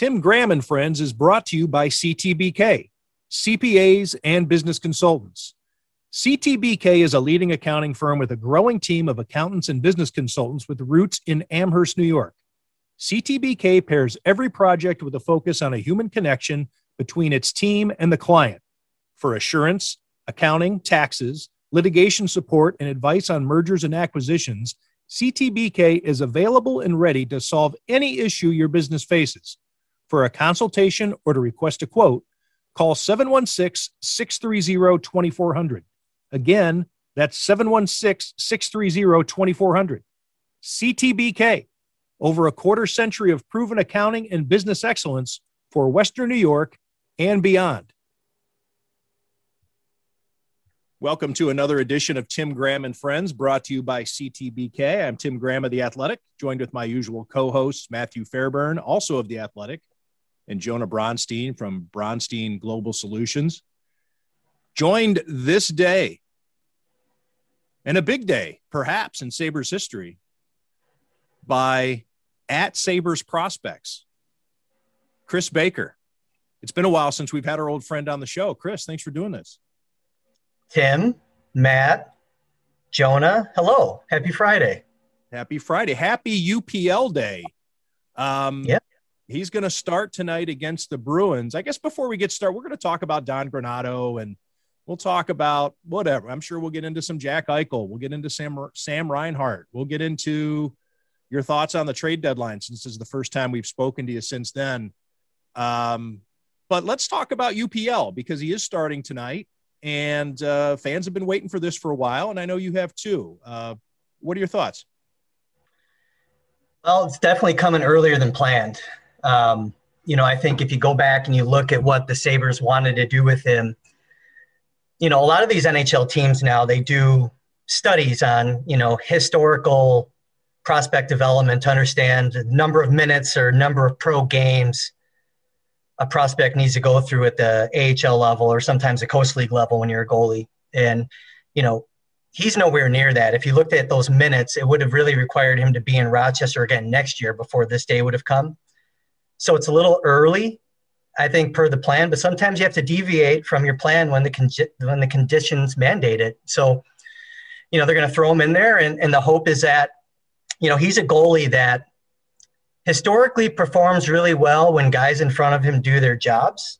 Tim Graham and Friends is brought to you by CTBK, CPAs and business consultants. CTBK is a leading accounting firm with a growing team of accountants and business consultants with roots in Amherst, New York. CTBK pairs every project with a focus on a human connection between its team and the client for assurance, accounting, taxes, litigation support, and advice on mergers and acquisitions. CTBK is available and ready to solve any issue your business faces. For a consultation or to request a quote, call 716 630 2400. Again, that's 716 630 2400. CTBK, over a quarter century of proven accounting and business excellence for Western New York and beyond. Welcome to another edition of Tim Graham and Friends, brought to you by CTBK. I'm Tim Graham of The Athletic, joined with my usual co hosts, Matthew Fairburn, also of The Athletic, and Jonah Bronstein from Bronstein Global Solutions. Joined this day, and a big day, perhaps in Sabres history, by at Sabres prospects, Chris Baker. It's been a while since we've had our old friend on the show. Chris, thanks for doing this. Tim, Matt, Jonah, hello. Happy Friday. Happy Friday. Happy UPL day. Um, yeah. He's going to start tonight against the Bruins. I guess before we get started, we're going to talk about Don Granato and we'll talk about whatever. I'm sure we'll get into some Jack Eichel. We'll get into Sam, Sam Reinhart. We'll get into your thoughts on the trade deadline since this is the first time we've spoken to you since then. Um, but let's talk about UPL because he is starting tonight and uh, fans have been waiting for this for a while, and I know you have too. Uh, what are your thoughts? Well, it's definitely coming earlier than planned. Um, you know, I think if you go back and you look at what the Sabres wanted to do with him, you know, a lot of these NHL teams now they do studies on you know historical prospect development to understand the number of minutes or number of pro games a prospect needs to go through at the AHL level or sometimes the Coast League level when you're a goalie. And, you know, he's nowhere near that. If you looked at those minutes, it would have really required him to be in Rochester again next year before this day would have come. So it's a little early, I think, per the plan. But sometimes you have to deviate from your plan when the con- when the conditions mandate it. So, you know, they're going to throw him in there, and, and the hope is that, you know, he's a goalie that historically performs really well when guys in front of him do their jobs.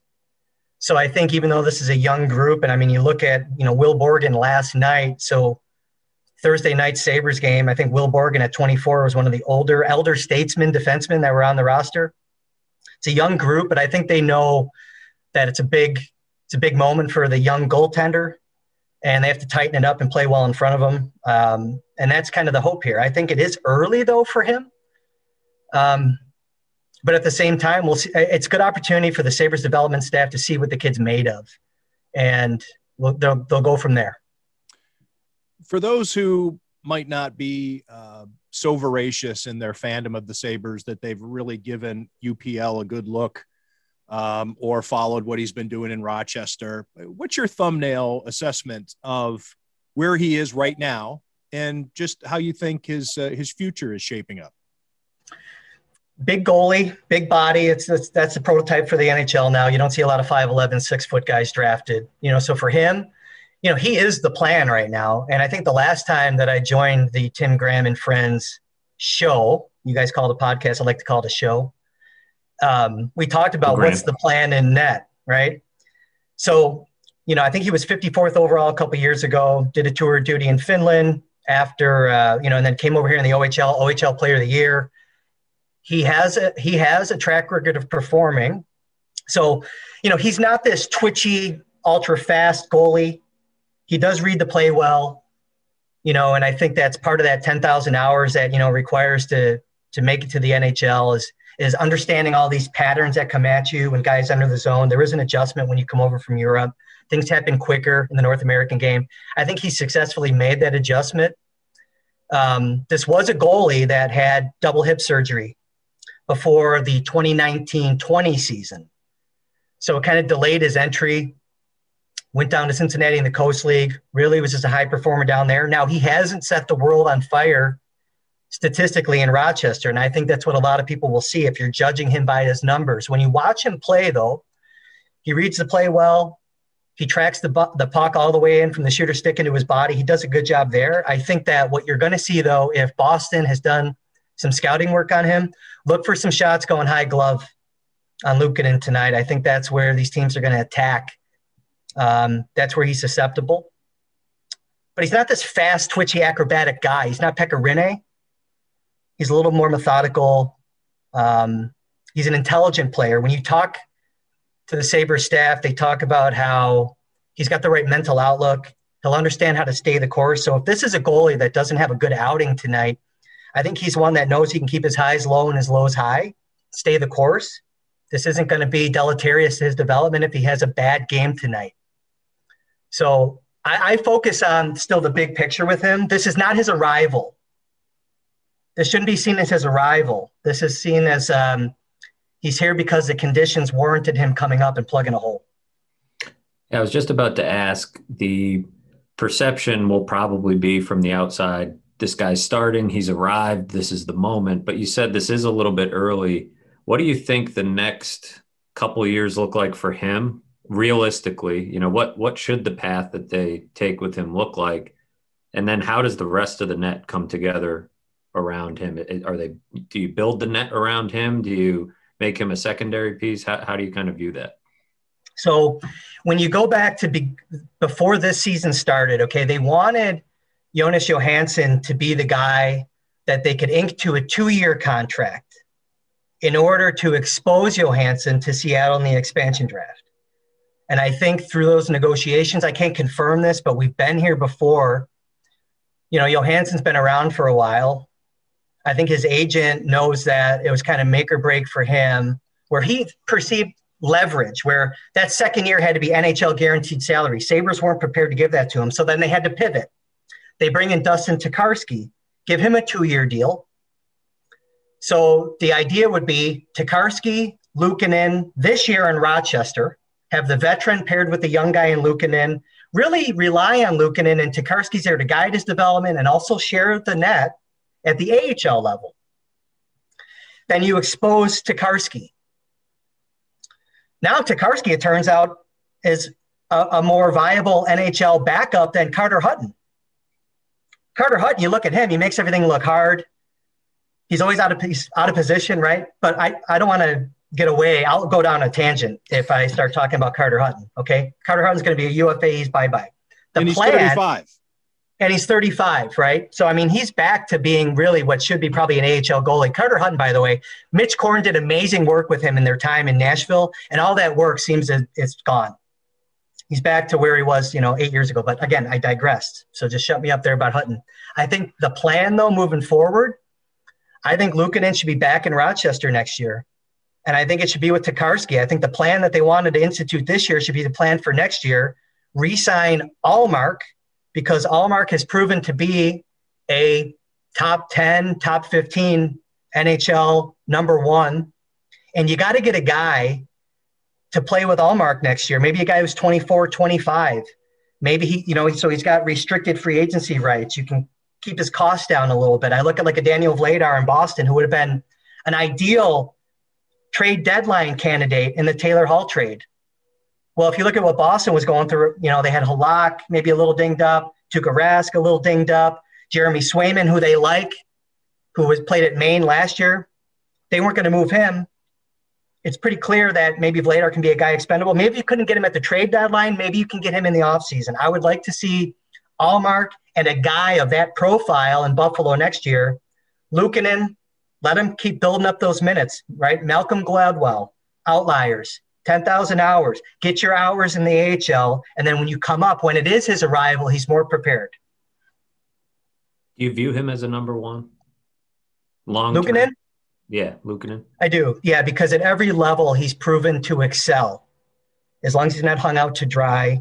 So I think even though this is a young group, and I mean, you look at, you know, Will Borgen last night. So Thursday night Sabres game, I think Will Borgen at 24 was one of the older, elder statesmen, defensemen that were on the roster. It's a young group, but I think they know that it's a big, it's a big moment for the young goaltender and they have to tighten it up and play well in front of him. Um, and that's kind of the hope here. I think it is early though for him. Um, but at the same time, we'll see. It's a good opportunity for the Sabres development staff to see what the kid's made of, and we'll, they'll they'll go from there. For those who might not be uh, so voracious in their fandom of the Sabres that they've really given UPL a good look um, or followed what he's been doing in Rochester, what's your thumbnail assessment of where he is right now and just how you think his uh, his future is shaping up? big goalie, big body. It's, it's that's the prototype for the NHL now. You don't see a lot of 5'11", six foot guys drafted. You know, so for him, you know, he is the plan right now. And I think the last time that I joined the Tim Graham and Friends show, you guys call it a podcast. I like to call it a show. Um, we talked about what's the plan in net, right? So, you know, I think he was 54th overall a couple years ago. Did a tour of duty in Finland after, uh, you know, and then came over here in the OHL, OHL Player of the Year he has a he has a track record of performing. So, you know, he's not this twitchy, ultra fast goalie. He does read the play well, you know, and I think that's part of that 10,000 hours that, you know, requires to to make it to the NHL is is understanding all these patterns that come at you when guys under the zone. There is an adjustment when you come over from Europe. Things happen quicker in the North American game. I think he successfully made that adjustment. Um, this was a goalie that had double hip surgery before the 2019-20 season. So it kind of delayed his entry. Went down to Cincinnati in the Coast League. Really was just a high performer down there. Now he hasn't set the world on fire statistically in Rochester. And I think that's what a lot of people will see if you're judging him by his numbers. When you watch him play, though, he reads the play well. He tracks the, the puck all the way in from the shooter stick into his body. He does a good job there. I think that what you're going to see, though, if Boston has done some scouting work on him, look for some shots going high glove on Luukkonen tonight. I think that's where these teams are going to attack. Um, that's where he's susceptible. But he's not this fast, twitchy, acrobatic guy. He's not Pekka Rinne. He's a little more methodical. Um, he's an intelligent player. When you talk to the Sabres staff, they talk about how he's got the right mental outlook. He'll understand how to stay the course. So if this is a goalie that doesn't have a good outing tonight, I think he's one that knows he can keep his highs low and his lows high, stay the course. This isn't going to be deleterious to his development if he has a bad game tonight. So I, I focus on still the big picture with him. This is not his arrival. This shouldn't be seen as his arrival. This is seen as um, he's here because the conditions warranted him coming up and plugging a hole. I was just about to ask the perception will probably be from the outside this guy's starting, he's arrived, this is the moment. But you said this is a little bit early. What do you think the next couple years look like for him? Realistically, you know, what what should the path that they take with him look like? And then how does the rest of the net come together around him? Are they do you build the net around him? Do you make him a secondary piece? How, how do you kind of view that? So when you go back to be, before this season started, okay, they wanted Jonas Johansson to be the guy that they could ink to a two year contract in order to expose Johansson to Seattle in the expansion draft. And I think through those negotiations, I can't confirm this, but we've been here before. You know, Johansson's been around for a while. I think his agent knows that it was kind of make or break for him, where he perceived leverage, where that second year had to be NHL guaranteed salary. Sabres weren't prepared to give that to him. So then they had to pivot. They bring in Dustin Tokarski, give him a two year deal. So the idea would be Tokarski, Luukkonen this year in Rochester, have the veteran paired with the young guy in Luukkonen, really rely on Luukkonen and Tokarski's there to guide his development and also share the net at the AHL level. Then you expose Tokarski. Now Tokarski, it turns out, is a, a more viable NHL backup than Carter Hutton. Carter Hutton, you look at him, he makes everything look hard. He's always out of piece, out of position, right? But I, I don't want to get away. I'll go down a tangent if I start talking about Carter Hutton. Okay, Carter Hutton's going to be a UFA. He's bye bye. The and he's plan, 35. And he's 35, right? So I mean, he's back to being really what should be probably an AHL goalie. Carter Hutton, by the way, Mitch Korn did amazing work with him in their time in Nashville, and all that work seems that it's gone he's back to where he was, you know, eight years ago. But again, I digressed. So just shut me up there about Hutton. I think the plan, though, moving forward, I think Luukkonen should be back in Rochester next year. And I think it should be with Tokarski. I think the plan that they wanted to institute this year should be the plan for next year. Resign Ullmark because Ullmark has proven to be a top 10, top 15 NHL number one. And you got to get a guy to play with Ullmark next year. Maybe a guy who's 24, 25. Maybe he, you know, so he's got restricted free agency rights. You can keep his costs down a little bit. I look at like a Daniel Vladar in Boston, who would have been an ideal trade deadline candidate in the Taylor Hall trade. Well, if you look at what Boston was going through, you know, they had Halak maybe a little dinged up, Tuukka Rask a little dinged up, Jeremy Swayman, who they like, who was played at Maine last year. They weren't going to move him it's pretty clear that maybe Vladar can be a guy expendable. Maybe you couldn't get him at the trade deadline. Maybe you can get him in the offseason. I would like to see Ullmark and a guy of that profile in Buffalo next year. Luukkonen, let him keep building up those minutes, right? Malcolm Gladwell, outliers, 10,000 hours. Get your hours in the AHL. And then when you come up, when it is his arrival, he's more prepared. Do you view him as a number one? Long Luukkonen? Yeah, Luukkonen. I do. Yeah, because at every level he's proven to excel, as long as he's not hung out to dry.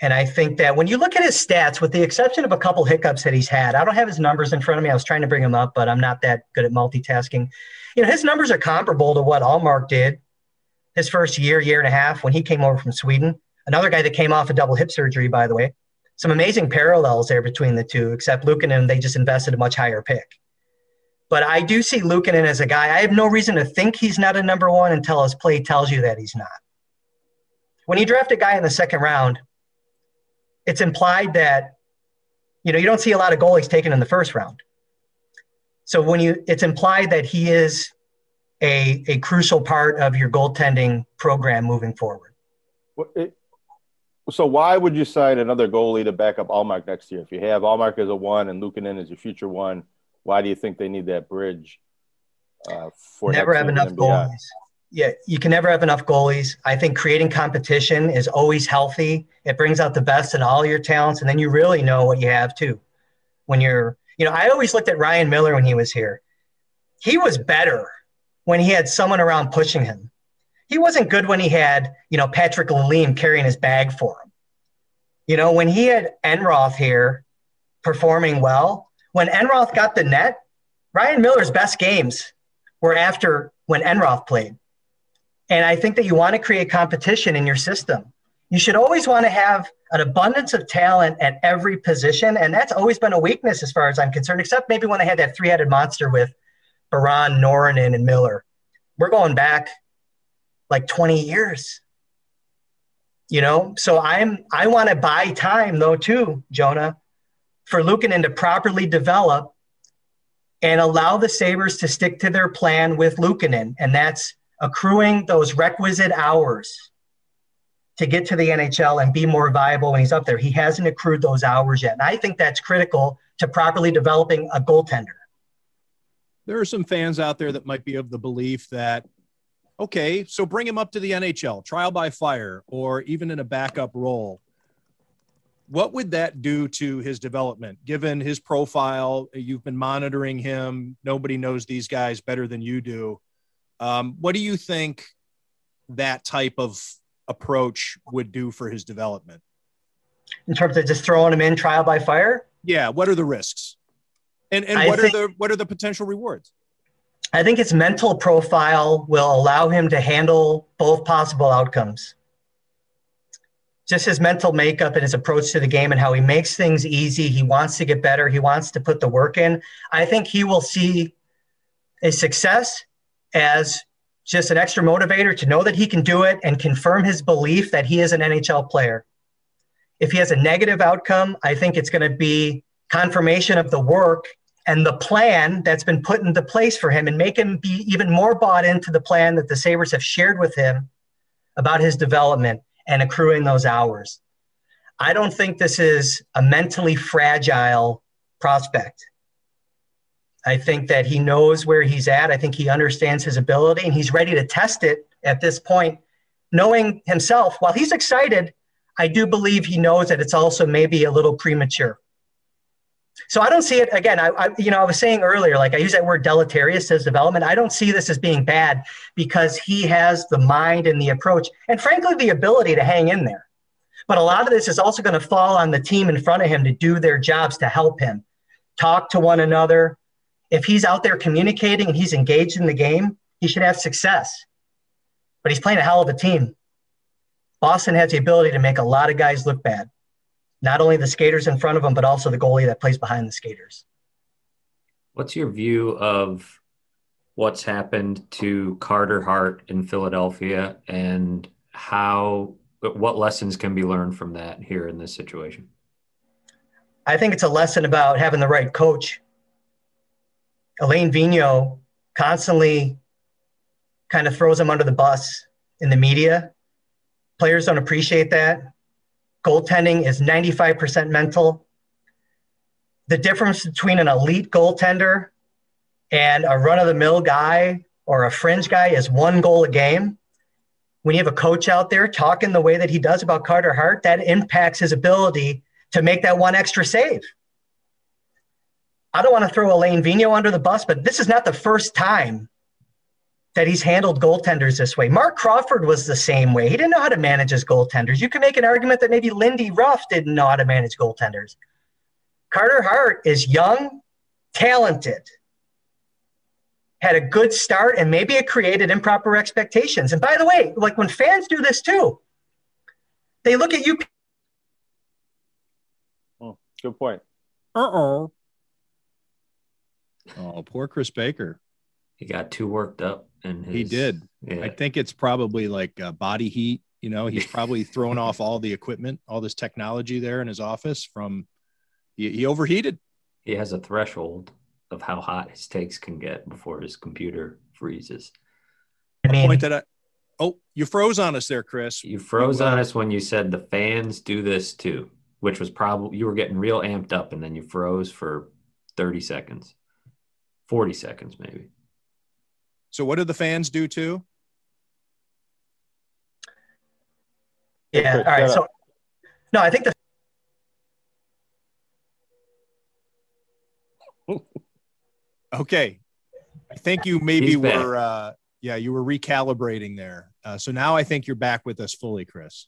And I think that when you look at his stats, with the exception of a couple hiccups that he's had, I don't have his numbers in front of me. I was trying to bring them up, but I'm not that good at multitasking. You know, his numbers are comparable to what Ullmark did his first year, year and a half when he came over from Sweden. Another guy that came off a double hip surgery, by the way. Some amazing parallels there between the two, except Luukkonen, they just invested a much higher pick But I do see Luukkonen as a guy. I have no reason to think he's not a number one until his play tells you that he's not. When you draft a guy in the second round, it's implied that you know you don't see a lot of goalies taken in the first round. So when you it's implied that he is a, a crucial part of your goaltending program moving forward. So why would you sign another goalie to back up Ullmark next year? If you have Ullmark as a one and Luukkonen as your future one, why do you think they need that bridge? Uh, for never have enough goalies. Yeah, you can never have enough goalies. I think creating competition is always healthy. It brings out the best in all your talents, and then you really know what you have too. When you're, you know, I always looked at Ryan Miller when he was here. He was better when he had someone around pushing him. He wasn't good when he had, you know, Patrick Lalime carrying his bag for him. You know, when he had Enroth here performing well, when Enroth got the net, Ryan Miller's best games were after when Enroth played. And I think that you want to create competition in your system. You should always want to have an abundance of talent at every position. And that's always been a weakness as far as I'm concerned, except maybe when they had that three headed monster with Biron, Noronen, and Miller. We're going back like 20 years. You know, so I'm I want to buy time though too, Jonah, for Luukkonen to properly develop and allow the Sabres to stick to their plan with Luukkonen, and that's accruing those requisite hours to get to the NHL and be more viable when he's up there. He hasn't accrued those hours yet. And I think that's critical to properly developing a goaltender. There are some fans out there that might be of the belief that okay so bring him up to the nhl trial by fire or even in a backup role. What would that do to his development given his profile? You've been monitoring him. Nobody knows these guys better than you do um, what do you think that type of approach would do for his development in terms of just throwing him in trial by fire yeah what are the risks and and what think, are the what are the potential rewards? I think his mental profile will allow him to handle both possible outcomes. Just his mental makeup and his approach to the game and how he makes things easy. He wants to get better. He wants to put the work in. I think he will see a success as just an extra motivator to know that he can do it and confirm his belief that he is an NHL player. If he has a negative outcome, I think it's going to be confirmation of the work and the plan that's been put into place for him and make him be even more bought into the plan that the Sabres have shared with him about his development and accruing those hours. I don't think this is a mentally fragile prospect. I think that he knows where he's at. I think he understands his ability and he's ready to test it at this point, knowing himself. While he's excited, I do believe he knows that it's also maybe a little premature. So I don't see it again. I, I, you know, I was saying earlier, like I use that word deleterious as development. I don't see this as being bad because he has the mind and the approach, and frankly, the ability to hang in there. But a lot of this is also going to fall on the team in front of him to do their jobs to help him talk to one another. If he's out there communicating and he's engaged in the game, he should have success. But he's playing a hell of a team. Boston has the ability to make a lot of guys look bad not only the skaters in front of them, but also the goalie that plays behind the skaters. What's your view of what's happened to Carter Hart in Philadelphia and how what lessons can be learned from that here in this situation? I think it's a lesson about having the right coach. Alain Vigneault constantly kind of throws him under the bus in the media. Players don't appreciate that goaltending is 95% mental. The difference between an elite goaltender and a run of the mill guy or a fringe guy is one goal a game. When you have a coach out there talking the way that he does about Carter Hart, that impacts his ability to make that one extra save. I don't want to throw Alain Vigneault under the bus, but this is not the first time that he's handled goaltenders this way. Marc Crawford was the same way. He didn't know how to manage his goaltenders. You can make an argument that maybe Lindy Ruff didn't know how to manage goaltenders. Carter Hart is young, talented, had a good start, and maybe it created improper expectations. And by the way, like when fans do this too, they look at you. Oh, good point. Uh oh. Oh, poor Chris Baker. He got too worked up, and he did. Yeah. I think it's probably like uh, body heat. You know, he's probably thrown off all the equipment, all this technology there in his office from he, he overheated. He has a threshold of how hot his takes can get before his computer freezes. I mean, point that I, oh, you froze on us there, Chris. You froze you, uh, on us when you said the fans do this too, which was probably you were getting real amped up, and then you froze for thirty seconds, forty seconds maybe. So, what do the fans do too? Yeah. All right. So, no, I think the Okay. I think you maybe were, uh, yeah, you were recalibrating there. Uh, so now I think you're back with us fully, Chris.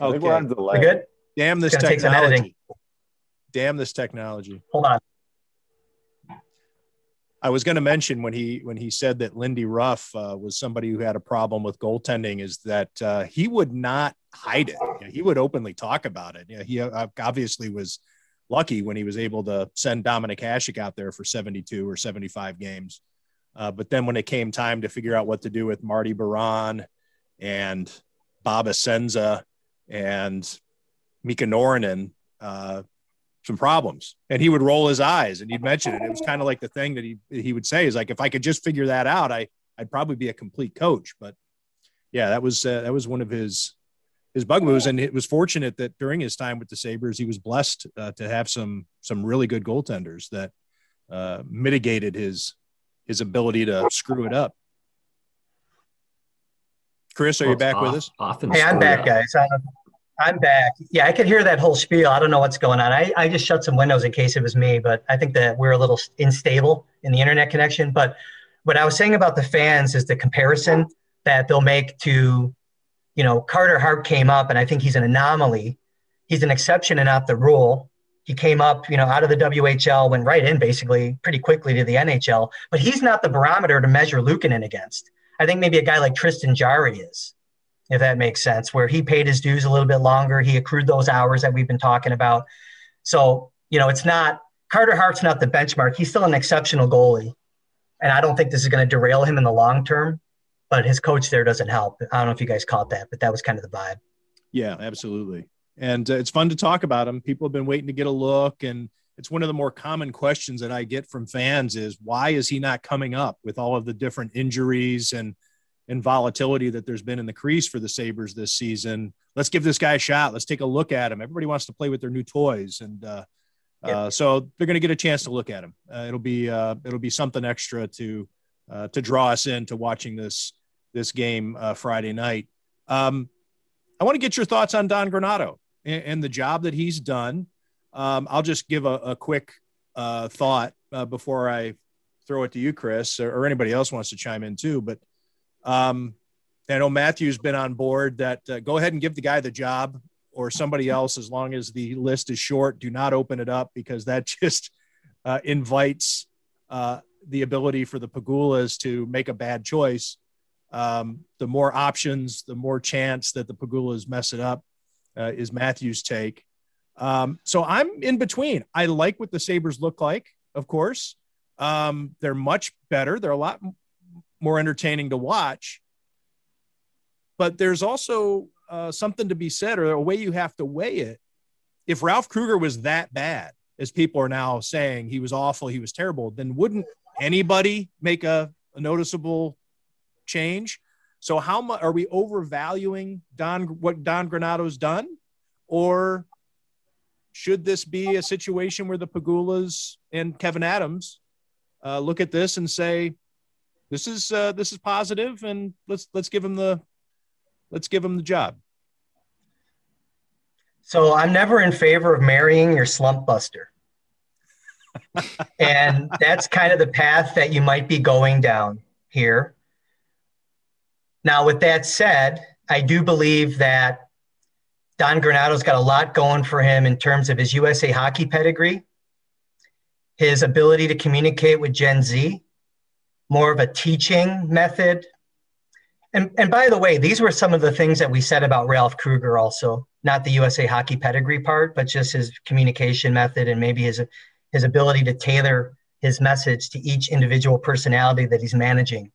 Okay. We're good? Damn this technology. Damn this technology. Hold on. I was going to mention when he when he said that Lindy Ruff uh, was somebody who had a problem with goaltending is that uh, he would not hide it. You know, he would openly talk about it. You know, he uh, obviously was lucky when he was able to send Dominik Hasek out there for 72 or 75 games. Uh, but then when it came time to figure out what to do with Marty Biron and Bob Essensa and Mika Noronen, uh, some problems and he would roll his eyes and he'd mention it. It was kind of like the thing that he, he would say is like, if I could just figure that out, I, I'd probably be a complete coach. But yeah, that was, uh, that was one of his, his bugaboo. And it was fortunate that during his time with the Sabres, he was blessed uh, to have some, some really good goaltenders that uh, mitigated his, his ability to screw it up. Chris, are well, you back off, with us? Often hey, I'm back, guys. I'm back. Yeah, I could hear that whole spiel. I don't know what's going on. I, I just shut some windows in case it was me, but I think that we're a little unstable in the internet connection. But what I was saying about the fans is the comparison that they'll make to, you know, Carter Hart came up, and I think he's an anomaly. He's an exception and not the rule. He came up, you know, out of the WHL, went right in basically pretty quickly to the NHL, but he's not the barometer to measure Luukkonen against. I think maybe a guy like Tristan Jarry is if that makes sense, where he paid his dues a little bit longer. He accrued those hours that we've been talking about. So, you know, it's not Carter Hart's not the benchmark. He's still an exceptional goalie. And I don't think this is going to derail him in the long term, but his coach there doesn't help. I don't know if you guys caught that, but that was kind of the vibe. Yeah, absolutely. And uh, it's fun to talk about him. People have been waiting to get a look. And it's one of the more common questions that I get from fans is why is he not coming up with all of the different injuries and – and volatility that there's been in the crease for the Sabres this season. Let's give this guy a shot. Let's take a look at him. Everybody wants to play with their new toys, and uh, uh, so they're going to get a chance to look at him. Uh, it'll be uh, it'll be something extra to uh, to draw us into watching this this game uh, Friday night. Um, I want to get your thoughts on Don Granato and, and the job that he's done. Um, I'll just give a, a quick thought before I throw it to you, Chris, or, or anybody else wants to chime in too. But um, I know Matthew's been on board that uh, go ahead and give the guy the job or somebody else as long as the list is short. Do not open it up because that just uh, invites uh, the ability for the Pegulas to make a bad choice. Um, the more options, the more chance that the Pegulas mess it up uh, is Matthew's take. Um, so I'm in between. I like what the Sabres look like, of course. Um, they're much better. They're a lot more entertaining to watch. But there's also uh, something to be said, or a way you have to weigh it. If Ralph Krueger was that bad, as people are now saying he was awful, he was terrible, then wouldn't anybody make a, a noticeable change? So, how much are we overvaluing Don what Don Granato's done, or should this be a situation where the Pegulas and Kevyn Adams uh, look at this and say, this is uh, this is positive, and let's let's give him the let's give him the job. So I'm never in favor of marrying your slump buster. and that's kind of the path that you might be going down here. Now, with that said, I do believe that Don Granato's got a lot going for him in terms of his USA hockey pedigree, his ability to communicate with Gen Z, more of a teaching method. And and by the way, these were some of the things that we said about Ralph Krueger also, not the USA hockey pedigree part, but just his communication method and maybe his his ability to tailor his message to each individual personality that he's managing.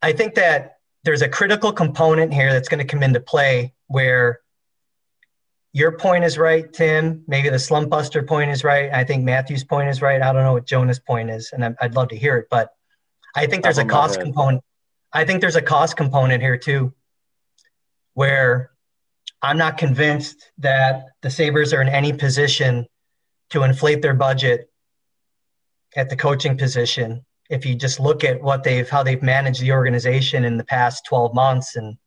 I think that there's a critical component here that's going to come into play where your point is right, Tim. Maybe the slump buster point is right. I think Matthew's point is right. I don't know what Jonah's point is, and I'd love to hear it. But I think there's a cost component. I think there's a cost component here too, where I'm not convinced that the Sabres are in any position to inflate their budget at the coaching position. If you just look at what they've how they've managed the organization in the past 12 months and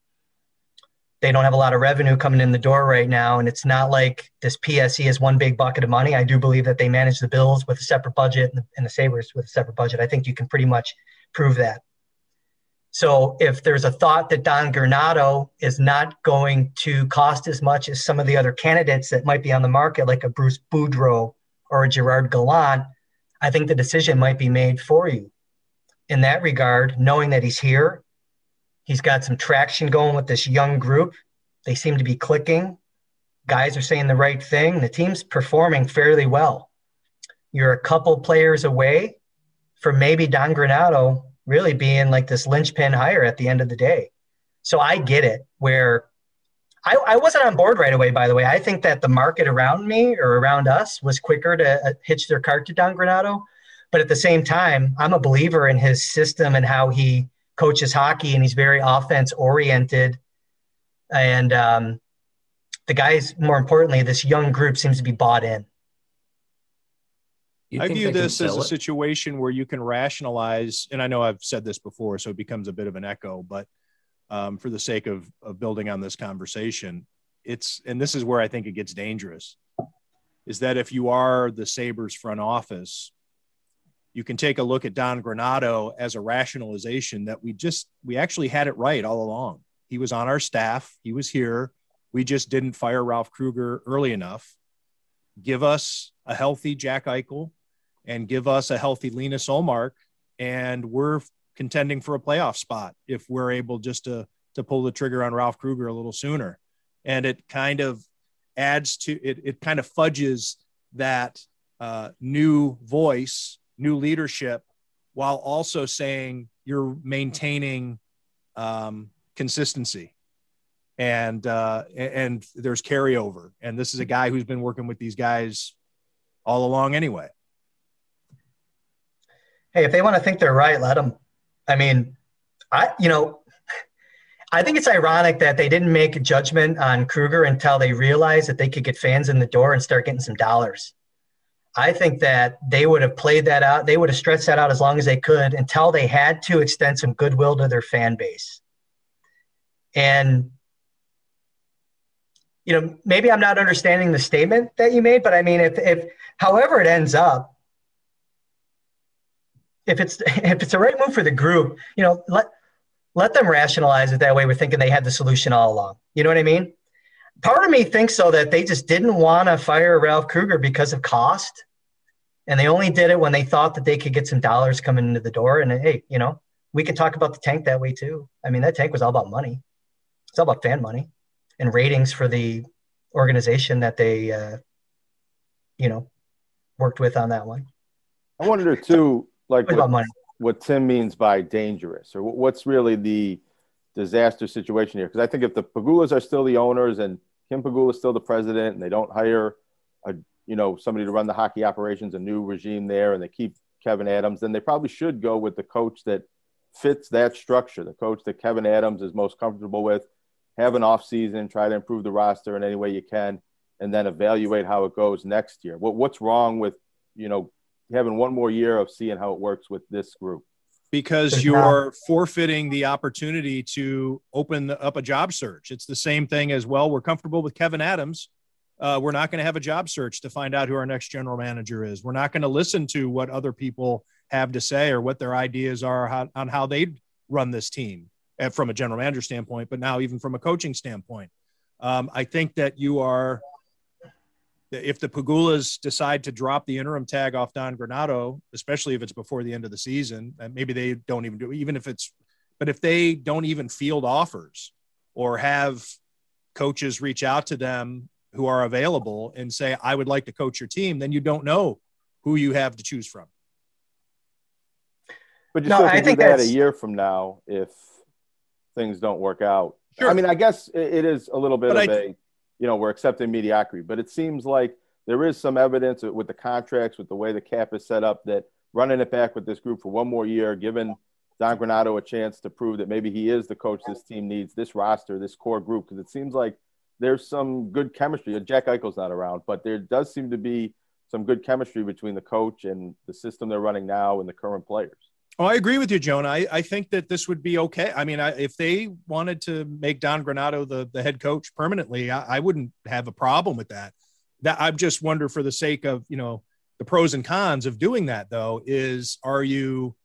they don't have a lot of revenue coming in the door right now and it's not like this PSE is one big bucket of money. I do believe that they manage the Bills with a separate budget and the, and the Sabres with a separate budget. I think you can pretty much prove that. So if there's a thought that Don Granato is not going to cost as much as some of the other candidates that might be on the market, like a Bruce Boudreau or a Gerard Gallant, I think the decision might be made for you. In that regard, knowing that he's here, he's got some traction going with this young group. They seem to be clicking. Guys are saying the right thing. The team's performing fairly well. You're a couple players away from maybe Don Granato really being like this linchpin hire at the end of the day. So I get it where I, I, wasn't on board right away, by the way. I think that the market around me or around us was quicker to uh, hitch their cart to Don Granato. But at the same time, I'm a believer in his system and how he coaches hockey, and he's very offense oriented. And um, the guys, more importantly, this young group seems to be bought in. I view this as a it? situation where you can rationalize, and I know I've said this before, so it becomes a bit of an echo, but um, for the sake of, of building on this conversation, it's, and this is where I think it gets dangerous, is that if you are the Sabres front office, you can take a look at Don Granato as a rationalization that we just, we actually had it right all along. He was on our staff, he was here. We just didn't fire Ralph Krueger early enough. Give us a healthy Jack Eichel and give us a healthy Linus Ullmark, and we're contending for a playoff spot if we're able just to to pull the trigger on Ralph Krueger a little sooner. And it kind of adds to it. It kind of fudges that uh, new voice, new leadership, while also saying you're maintaining um, consistency and uh, and there's carryover. And this is a guy who's been working with these guys all along anyway hey, if they want to think they're right, let them. I mean, I, you know, I think it's ironic that they didn't make a judgment on krueger until they realized that they could get fans in the door and start getting some dollars. I think that they would have played that out. They would have stretched that out as long as they could until they had to extend some goodwill to their fan base. And, you know, maybe I'm not understanding the statement that you made, but I mean, if, if however it ends up, if it's if it's the right move for the group, you know, let let them rationalize it that way. We're thinking they had the solution all along. You know what I mean? Part of me thinks so that they just didn't want to fire Ralph Krueger because of cost, and they only did it when they thought that they could get some dollars coming into the door. And hey, you know, we could talk about the tank that way too. I mean, that tank was all about money. It's all about fan money and ratings for the organization that they, uh, you know, worked with on that one. I wonder too like what, what Tim means by dangerous, or what's really the disaster situation here? Because I think if the Pegulas are still the owners and Kim Pegula is still the president, and they don't hire a you know somebody to run the hockey operations, a new regime there, and they keep Kevyn Adams, then they probably should go with the coach that fits that structure, the coach that Kevyn Adams is most comfortable with. Have an off season, try to improve the roster in any way you can, and then evaluate how it goes next year. What what's wrong with you know having one more year of seeing how it works with this group because you're forfeiting the opportunity to open up a job search. It's the same thing as well. We're comfortable with Kevyn Adams. Uh, we're not going to have a job search to find out who our next general manager is. We're not going to listen to what other people have to say or what their ideas are how, on how they run this team uh, from a general manager standpoint, but now even from a coaching standpoint. Um, I think that you are if the Pegulas decide to drop the interim tag off Don Granato, especially if it's before the end of the season, and maybe they don't even do it, even if it's But if they don't even field offers or have coaches reach out to them who are available and say, I would like to coach your team, then you don't know who you have to choose from. But you no, still can I do that a year from now if things don't work out. Sure. I mean, I guess it is a little bit but of I, a, you know, we're accepting mediocrity, but it seems like there is some evidence with the contracts, with the way the cap is set up, that running it back with this group for one more year, giving Don Granato a chance to prove that maybe he is the coach this team needs, this roster, this core group, because it seems like there's some good chemistry. Jack Eichel's not around, but there does seem to be some good chemistry between the coach and the system they're running now and the current players. Oh, I agree with you, Jonah. I, I think that this would be okay. I mean, I, if they wanted to make Don Granato the, the head coach permanently, I, I wouldn't have a problem with that. That I just wonder for the sake of you know the pros and cons of doing that though is are you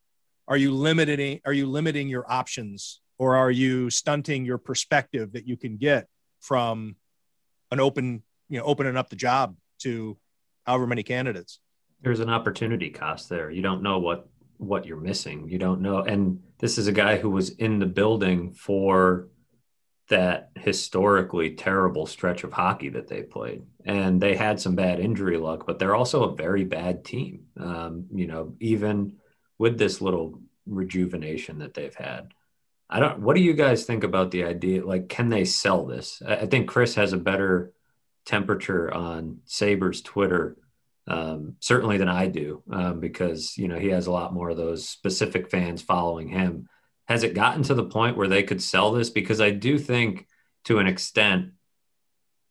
are you limiting are you limiting your options or are you stunting your perspective that you can get from an open you know opening up the job to however many candidates there's an opportunity cost there you don't know what what you're missing. You don't know. And this is a guy who was in the building for that historically terrible stretch of hockey that they played. And they had some bad injury luck, but they're also a very bad team. Um, you know, even with this little rejuvenation that they've had. I don't, what do you guys think about the idea? Like, can they sell this? I think Chris has a better temperature on Sabres Twitter um, certainly than I do, um, because you know he has a lot more of those specific fans following him. Has it gotten to the point where they could sell this? Because I do think, to an extent,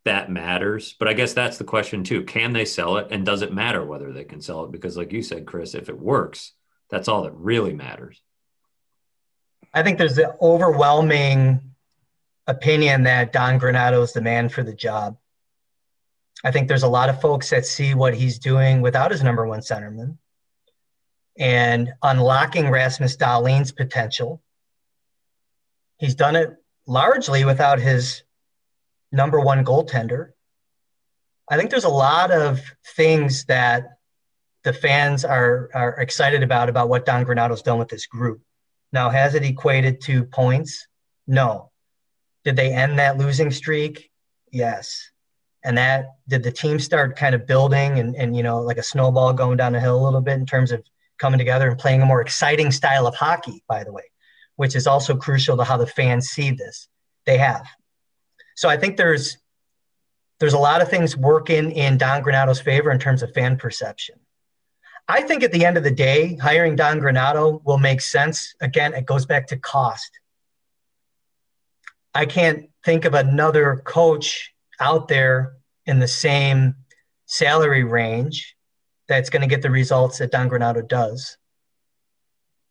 that matters. But I guess that's the question too: Can they sell it, and does it matter whether they can sell it? Because, like you said, Chris, if it works, that's all that really matters. I think there's the overwhelming opinion that Don Granato is the man for the job. I think there's a lot of folks that see what he's doing without his number one centerman and unlocking Rasmus Dahlin's potential. He's done it largely without his number one goaltender. I think there's a lot of things that the fans are, are excited about about what Don Granato's done with this group. Now, has it equated to points? No. Did they end that losing streak? Yes and that did the team start kind of building and, and you know like a snowball going down the hill a little bit in terms of coming together and playing a more exciting style of hockey by the way which is also crucial to how the fans see this they have. So i think there's there's a lot of things working in don granato's favor in terms of fan perception. I think at the end of the day hiring don granato will make sense. Again it goes back to cost. I can't think of another coach out there in the same salary range that's going to get the results that Don Granato does.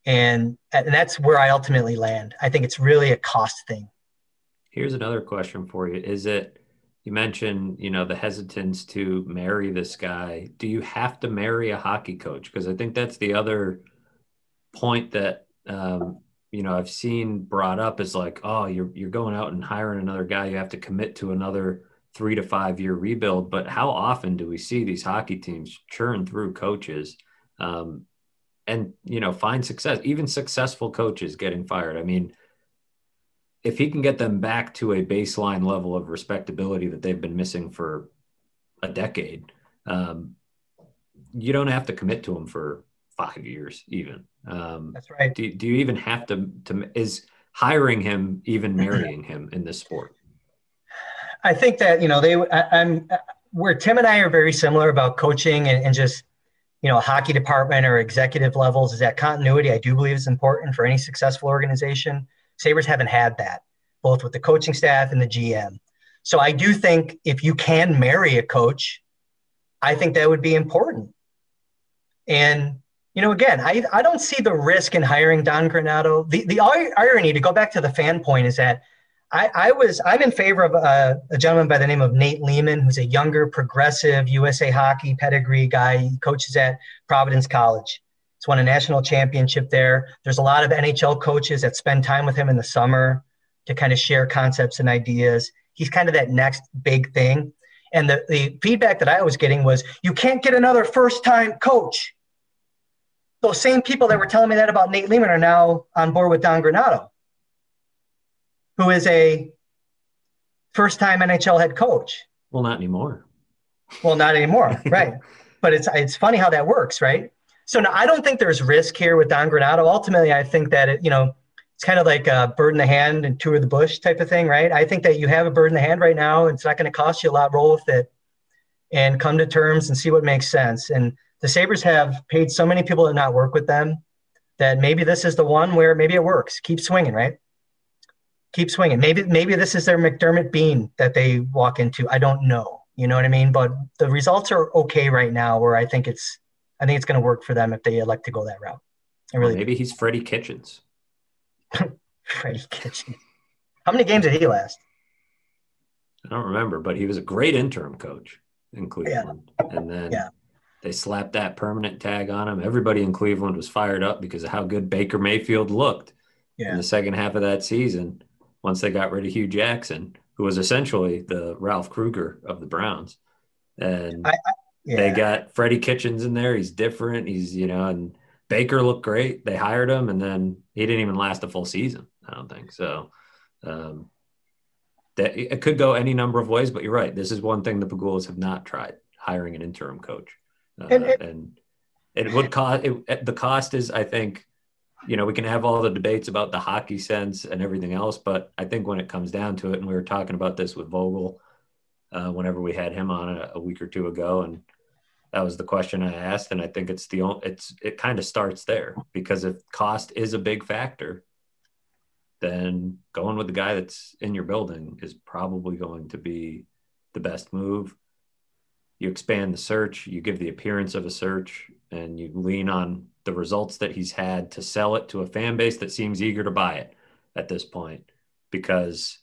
And, and that's where I ultimately land. I think it's really a cost thing. Here's another question for you. Is it, you mentioned, you know, the hesitance to marry this guy. Do you have to marry a hockey coach? Because I think that's the other point that, um, you know, I've seen brought up is like, oh, you're, you're going out and hiring another guy. You have to commit to another three to five year rebuild. But how often do we see these hockey teams churn through coaches um, and you know find success? Even successful coaches getting fired. I mean, if he can get them back to a baseline level of respectability that they've been missing for a decade, um, you don't have to commit to him for five years even. Um, That's right. Do, do you even have to, to is hiring him even marrying him in this sport? I think that you know they I, am where Tim and I are very similar about coaching and, and just you know hockey department or executive levels is that continuity I do believe is important for any successful organization. Sabres haven't had that both with the coaching staff and the GM. So I do think if you can marry a coach, I think that would be important. And you know, again, I, I don't see the risk in hiring Don Granato. The the irony to go back to the fan point is that I, I was I'm in favor of a, a, gentleman by the name of Nate Leaman, who's a younger, progressive USA hockey pedigree guy. He coaches at Providence College. He's won a national championship there. There's a lot of NHL coaches that spend time with him in the summer to kind of share concepts and ideas. He's kind of that next big thing. And the, the feedback that I was getting was, you can't get another first time coach. Those same people that were telling me that about Nate Leaman are now on board with Don Granato. Who is a first time NHL head coach. Well, not anymore. Well, not anymore, right? But it's it's funny how that works, right? So now I don't think there's risk here with Don Granato. Ultimately, I think that it, you know, it's kind of like a bird in the hand and two of the bush type of thing, right? I think that you have a bird in the hand right now. and It's not going to cost you a lot. Roll with it and come to terms and see what makes sense. And the Sabres have paid so many people to not work with them that maybe this is the one where maybe it works. Keep swinging, right? Keep swinging. Maybe maybe this is their McDermott bean that they walk into. I don't know. You know what I mean? But the results are okay right now. Where I think it's I think it's going to work for them if they elect to go that route. I really maybe he's Freddie Kitchens. Freddie Kitchens. How many games did he last? I don't remember, but he was a great interim coach in Cleveland. Yeah. And then yeah. they slapped that permanent tag on him. Everybody in Cleveland was fired up because of how good Baker Mayfield looked yeah. in the second half of that season once they got rid of Hue Jackson, who was essentially the Ralph Krueger of the Browns. And I, I, yeah. they got Freddie Kitchens in there. He's different. He's, you know, and Baker looked great. They hired him, and then he didn't even last a full season. I don't think so. Um, that it could go any number of ways, but you're right. This is one thing the Pegulas have not tried hiring an interim coach, uh, and, it, and, it would cost. It, the cost is, I think, you know, we can have all the debates about the hockey sense and everything else, but I think when it comes down to it, and we were talking about this with Vogl uh, whenever we had him on a, a, week or two ago, and that was the question I asked, and I think it's the only, it's it kind of starts there because if cost is a big factor, then going with the guy that's in your building is probably going to be the best move. You expand the search, you give the appearance of a search, and you lean on the results that he's had to sell it to a fan base that seems eager to buy it at this point. Because,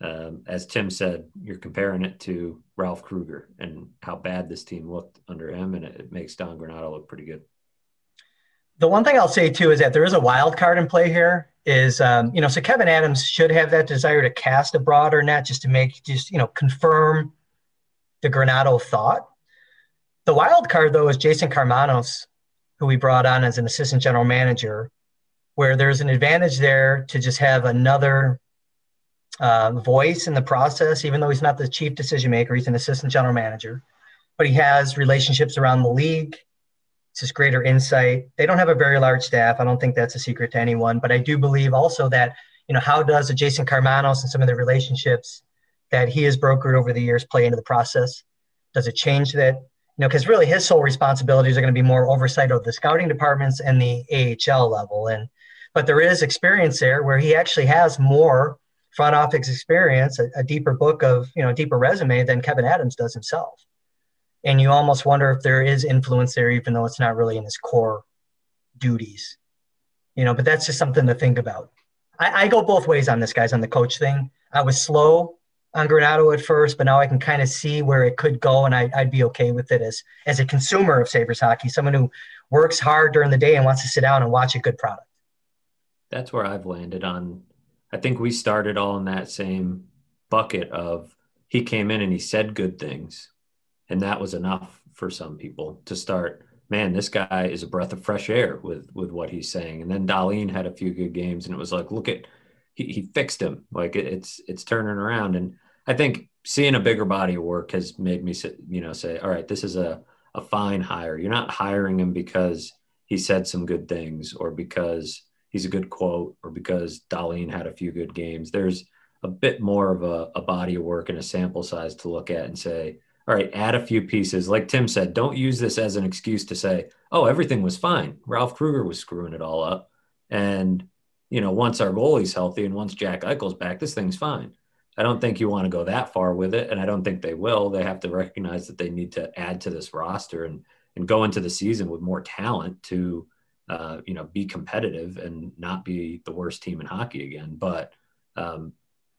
um, as Tim said, you're comparing it to Ralph Krueger and how bad this team looked under him, and it, it makes Don Granato look pretty good. The one thing I'll say too is that there is a wild card in play here. Is um, you know, so Kevyn Adams should have that desire to cast a broader net just to make just you know confirm the Granato thought. The wild card though is Jason Karmanos who we brought on as an assistant general manager, where there's an advantage there to just have another uh, voice in the process, even though he's not the chief decision maker, he's an assistant general manager, but he has relationships around the league. It's just greater insight. They don't have a very large staff. I don't think that's a secret to anyone, but I do believe also that, you know, how does Jason Karmanos and some of the relationships that he has brokered over the years play into the process? Does it change that you know, because really his sole responsibilities are going to be more oversight of the scouting departments and the AHL level. And but there is experience there where he actually has more front office experience, a, a deeper book of you know, deeper resume than Kevyn Adams does himself. And you almost wonder if there is influence there, even though it's not really in his core duties. You know, but that's just something to think about. I, I go both ways on this, guys, on the coach thing. I was slow on Granato at first, but now I can kind of see where it could go, and I, would be okay with it as as a consumer of Sabres hockey, someone who works hard during the day and wants to sit down and watch a good product. That's where I've landed on. I think we started all in that same bucket of he came in and he said good things, and that was enough for some people to start. Man, this guy is a breath of fresh air with with what he's saying. And then Dahlin had a few good games, and it was like, look at he, he fixed him. Like it, it's it's turning around. And I think seeing a bigger body of work has made me, you know, say, all right, this is a, a fine hire. You're not hiring him because he said some good things or because he's a good quote or because Dahlin had a few good games. There's a bit more of a, a body of work and a sample size to look at and say, all right, add a few pieces. Like Tim said, don't use this as an excuse to say, oh, everything was fine. Ralph Krueger was screwing it all up. And, you know, once our goalie's healthy and once Jack Eichel's back, this thing's fine. I don't think you want to go that far with it, and I don't think they will. They have to recognize that they need to add to this roster and and go into the season with more talent to, uh, you know, be competitive and not be the worst team in hockey again. But um,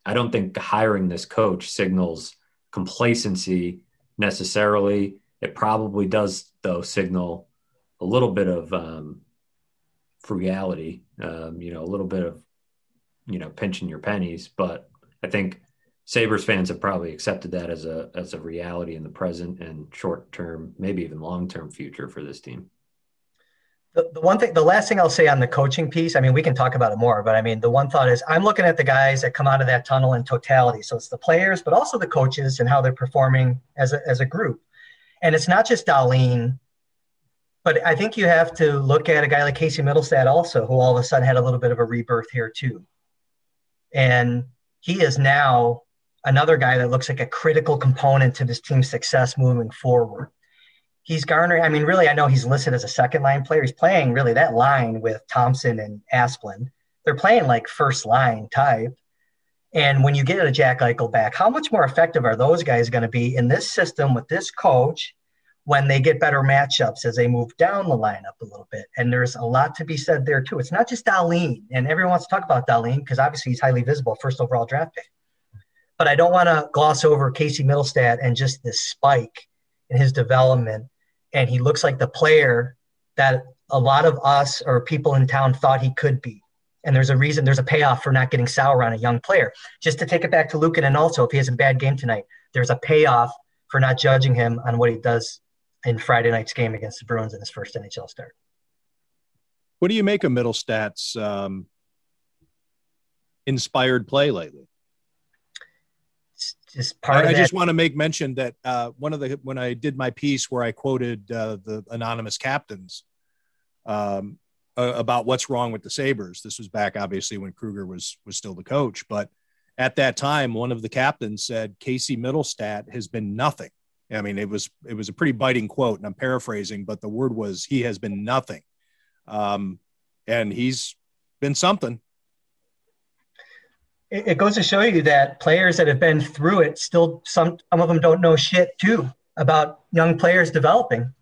I don't think hiring this coach signals complacency necessarily. It probably does, though, signal a little bit of um, frugality. Um, you know, a little bit of you know pinching your pennies, but I think Sabres fans have probably accepted that as a as a reality in the present and short term, maybe even long term future for this team. the, the one thing, the last thing I'll say on the coaching piece, I mean, we can talk about it more, but I mean, the one thought is I'm looking at the guys that come out of that tunnel in totality. So it's the players, but also the coaches and how they're performing as a, as a group. And it's not just Dahlin, but I think you have to look at a guy like Casey Mittelstadt also, who all of a sudden had a little bit of a rebirth here too. And he is now another guy that looks like a critical component to this team's success moving forward he's garnering. I mean, really, I know he's listed as a second line player. He's playing really that line with Thompson and Asplund. They're playing like first line type. And when you get a Jack Eichel back, how much more effective are those guys going to be in this system with this coach when they get better matchups as they move down the lineup a little bit? And there's a lot to be said there too. It's not just Dahlin, and everyone wants to talk about Dahlin because obviously he's highly visible, first overall draft pick. But I don't want to gloss over Casey Mittelstadt and just this spike in his development and he looks like the player that a lot of us or people in town thought he could be. And there's a reason, there's a payoff for not getting sour on a young player. Just to take it back to Lukin, and also if he has a bad game tonight, there's a payoff for not judging him on what he does in Friday night's game against the Bruins in his first NHL start. What do you make of Mittelstadt's um, inspired play lately? just part I, I just want to make mention that uh, one of the when I did my piece where I quoted uh, the anonymous captains um, uh, about what's wrong with the Sabres. This was back obviously when Krueger was was still the coach, but at that time, one of the captains said Casey Mittelstadt has been nothing. I mean, it was it was a pretty biting quote, and I'm paraphrasing, but the word was he has been nothing, um, and he's been something it goes to show you that players that have been through it still some some of them don't know shit too about young players developing.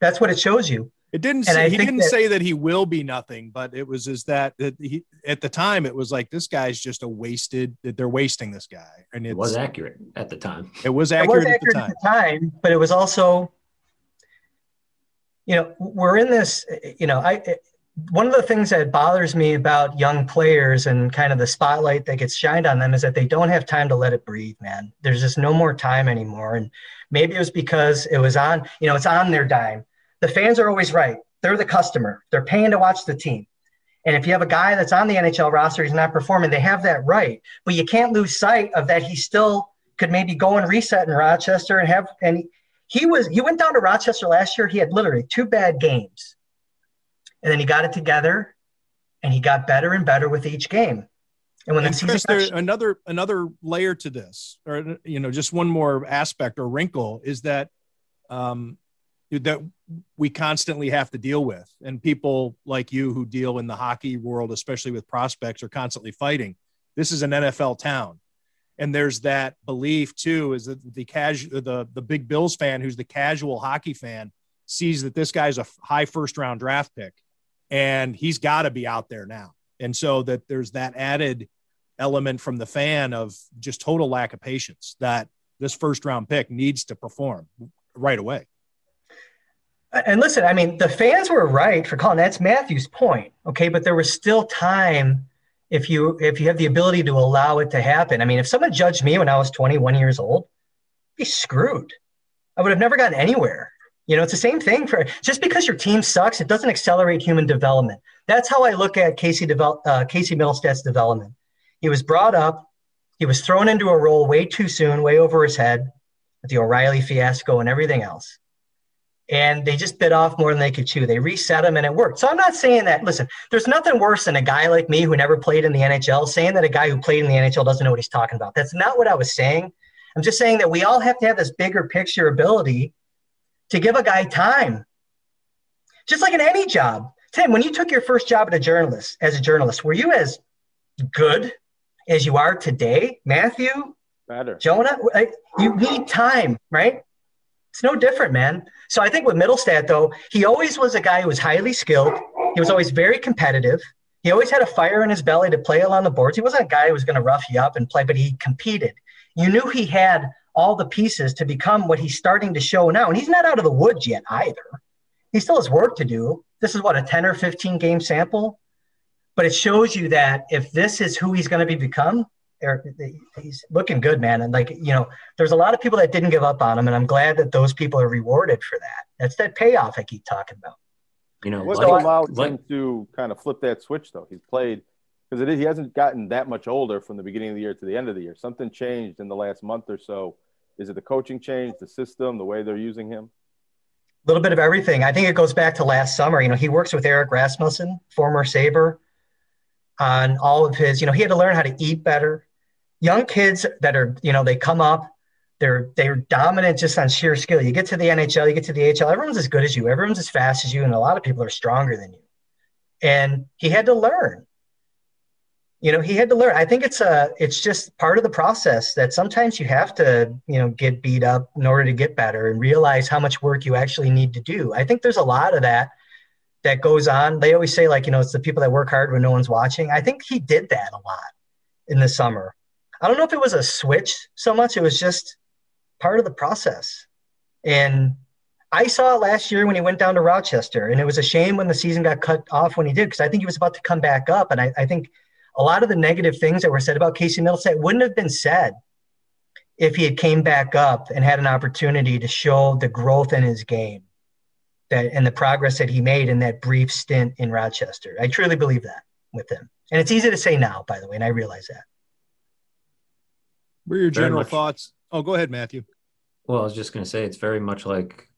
That's what it shows you. It didn't. Say, he didn't that, say that he will be nothing, but it was is that that he at the time it was like this guy's just a wasted. That they're wasting this guy, and it was accurate at the time. It was accurate, it was accurate at, the at, the time, but it was also, you know, we're in this. You know, I one of the things that bothers me about young players and kind of the spotlight that gets shined on them is that they don't have time to let it breathe, man. There's just no more time anymore. And maybe it was because it was on, you know, it's on their dime. The fans are always right. They're the customer. They're paying to watch the team. And if you have a guy that's on the NHL roster, he's not performing, they have that right. But you can't lose sight of that he still could maybe go and reset in Rochester and have and he, was he went down to Rochester last year. He had literally two bad games and then he got it together and he got better and better with each game. And when and the Chris, there's another another layer to this, or you know, just one more aspect or wrinkle is that um, that we constantly have to deal with, and people like you who deal in the hockey world, especially with prospects, are constantly fighting. This is an NFL town, and there's that belief too, is that the casual, the the big Bills fan who's the casual hockey fan sees that this guy's a high first round draft pick and he's got to be out there now. And so that there's that added element from the fan of just total lack of patience that this first round pick needs to perform right away. And listen, I mean, the fans were right for calling. That's Matthew's point, okay. But there was still time if you if you have the ability to allow it to happen. I mean, if someone judged me when I was 21 years old, I'd be screwed. I would have never gotten anywhere. You know, it's the same thing for just because your team sucks, it doesn't accelerate human development. That's how I look at Casey develop, uh, Casey Mittelstadt's development. He was brought up, he was thrown into a role way too soon, way over his head, with the O'Reilly fiasco and everything else. And they just bit off more than they could chew. They reset them and it worked. So I'm not saying that, listen, there's nothing worse than a guy like me who never played in the NHL saying that a guy who played in the NHL doesn't know what he's talking about. That's not what I was saying. I'm just saying that we all have to have this bigger picture ability to give a guy time. Just like in any job. Tim, when you took your first job as a journalist, as a journalist, were you as good as you are today, Matthew? Better. Jonah, you need time, right? It's no different, man. So I think with Mittelstadt, though, he always was a guy who was highly skilled. He was always very competitive. He always had a fire in his belly to play along the boards. He wasn't a guy who was going to rough you up and play, but he competed. You knew he had all the pieces to become what he's starting to show now. And he's not out of the woods yet either. He still has work to do. This is what a 10 or 15 game sample, but it shows you that if this is who he's going to be become, he's looking good, man. And like, you know, there's a lot of people that didn't give up on him. And I'm glad that those people are rewarded for that. That's that payoff I keep talking about. You know, what like, allowed like, him to kind of flip that switch though? He's played because it is he hasn't gotten that much older from the beginning of the year to the end of the year. Something changed in the last month or so. Is it the coaching change, the system, the way they're using him? A little bit of everything. I think it goes back to last summer. You know, he works with Erik Rasmussen, former Saber, on all of his. You know, he had to learn how to eat better. Young kids that are, you know, they come up they're they're dominant just on sheer skill. You get to the NHL, you get to the HL, everyone's as good as you, everyone's as fast as you, and a lot of people are stronger than you. And he had to learn. You know, he had to learn. I think it's a it's just part of the process that sometimes you have to, you know, get beat up in order to get better and realize how much work you actually need to do. I think there's a lot of that that goes on. They always say, like, you know, it's the people that work hard when no one's watching. I think he did that a lot in the summer. I don't know if it was a switch so much. It was just part of the process. And I saw it last year when he went down to Rochester, and it was a shame when the season got cut off when he did, because I think he was about to come back up. And I, I, think a lot of the negative things that were said about Casey Mittelstadt wouldn't have been said if he had came back up and had an opportunity to show the growth in his game that and the progress that he made in that brief stint in Rochester. I truly believe that with him. And it's easy to say now, by the way, and I realize that. What are your general thoughts Oh, go ahead, Matthew. Well, I was just going to say it's very much like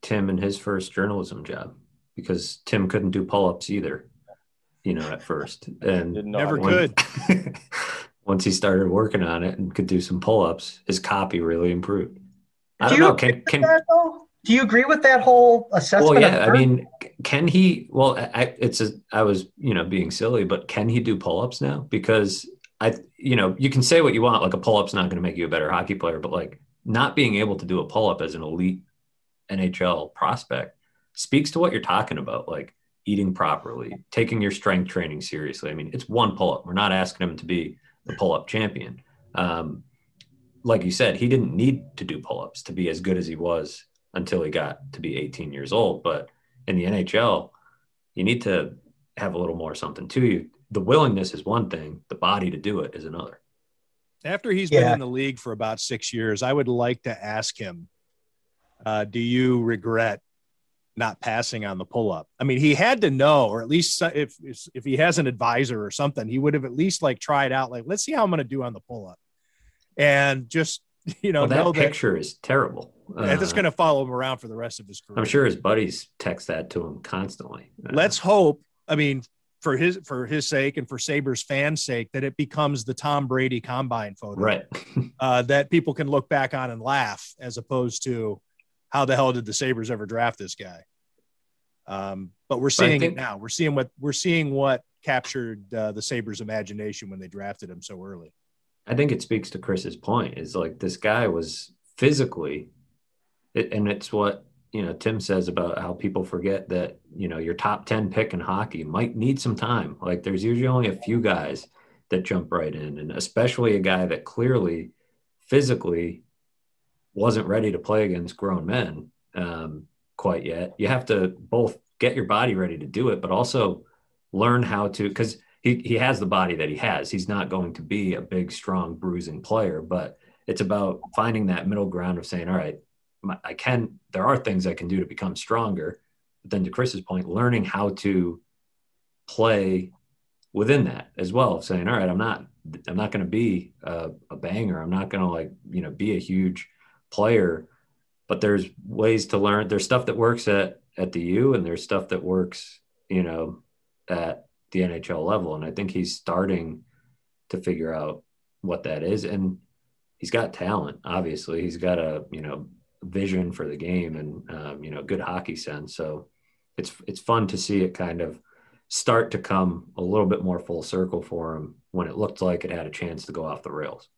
Tim and his first journalism job because Tim couldn't do pull ups either, you know, at first. And never could. once he started working on it and could do some pull ups, his copy really improved. I do don't know. Can, can, that, do you agree with that whole assessment? Well, yeah. I mean, can he? Well, I, it's a. I was, you know, being silly, but can he do pull ups now? Because I, you know, you can say what you want, like a pull up's not going to make you a better hockey player, but like not being able to do a pull up as an elite NHL prospect speaks to what you're talking about, like eating properly, taking your strength training seriously. I mean, it's one pull up. We're not asking him to be the pull up champion. Um, like you said, he didn't need to do pull ups to be as good as he was until he got to be 18 years old. But in the NHL, you need to have a little more something to you the willingness is one thing, the body to do it is another. After he's yeah. been in the league for about six years, I would like to ask him, uh, do you regret not passing on the pull up? I mean, he had to know, or at least if, if he has an advisor or something, he would have at least like tried out, like, let's see how I'm going to do on the pull up. And just, you know, well, that picture that, is terrible. Uh, that's going to follow him around for the rest of his career. I'm sure his buddies text that to him constantly. Uh, let's hope. I mean, for his for his sake and for Sabres fans' sake that it becomes the Tom Brady combine photo, right? uh, that people can look back on and laugh, as opposed to how the hell did the Sabres ever draft this guy? Um, but we're seeing think, it now. We're seeing what we're seeing what captured uh, the Sabres' imagination when they drafted him so early. I think it speaks to Chris's point. Is like this guy was physically, and it's what you know Tim says about how people forget that you know your top 10 pick in hockey might need some time. Like there's usually only a few guys that jump right in and especially a guy that clearly physically wasn't ready to play against grown men um, quite yet. You have to both get your body ready to do it but also learn how to because he, he has the body that he has. He's not going to be a big strong bruising player but it's about finding that middle ground of saying all right I can, there are things I can do to become stronger. But then to Chris's point, learning how to play within that as well, saying, all right, I'm not, I'm not going to be a, a banger. I'm not going to like, you know, be a huge player, but there's ways to learn. There's stuff that works at, at the U and there's stuff that works, you know, at the NHL level. And I think he's starting to figure out what that is. And he's got talent, obviously. He's got a, you know, vision for the game and um, you know good hockey sense. So it's it's fun to see it kind of start to come a little bit more full circle for him when it looked like it had a chance to go off the rails.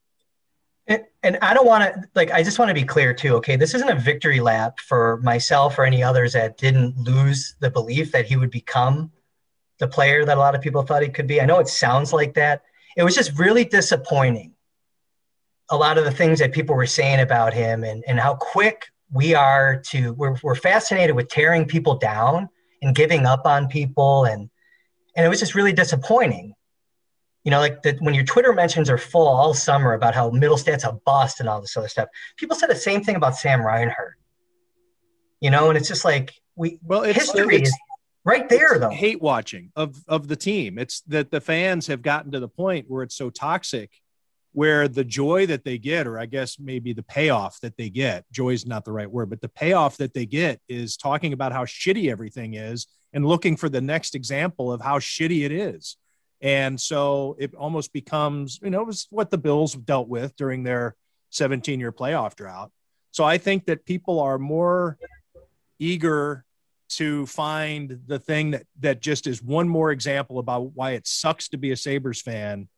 And, and I don't want to like I just want to be clear too. Okay, this isn't a victory lap for myself or any others that didn't lose the belief that he would become the player that a lot of people thought he could be. I know it sounds like that. It was just really disappointing a lot of the things that people were saying about him and, and how quick we are to we're, we're fascinated with tearing people down and giving up on people. And and it was just really disappointing. You know like that when your twitter mentions are full all summer about how Mittelstadt's a bust and all this other stuff people said the same thing about sam reinhart. You know and it's just like we well it's, history it's, right there though. hate watching of of the team. It's that the fans have gotten to the point where it's so toxic where the joy that they get or i guess maybe the payoff that they get joy is not the right word but the payoff that they get is talking about how shitty everything is and looking for the next example of how shitty it is and so it almost becomes you know it was what the bills dealt with during their 17 year playoff drought so i think that people are more eager to find the thing that that just is one more example about why it sucks to be a Sabres fan.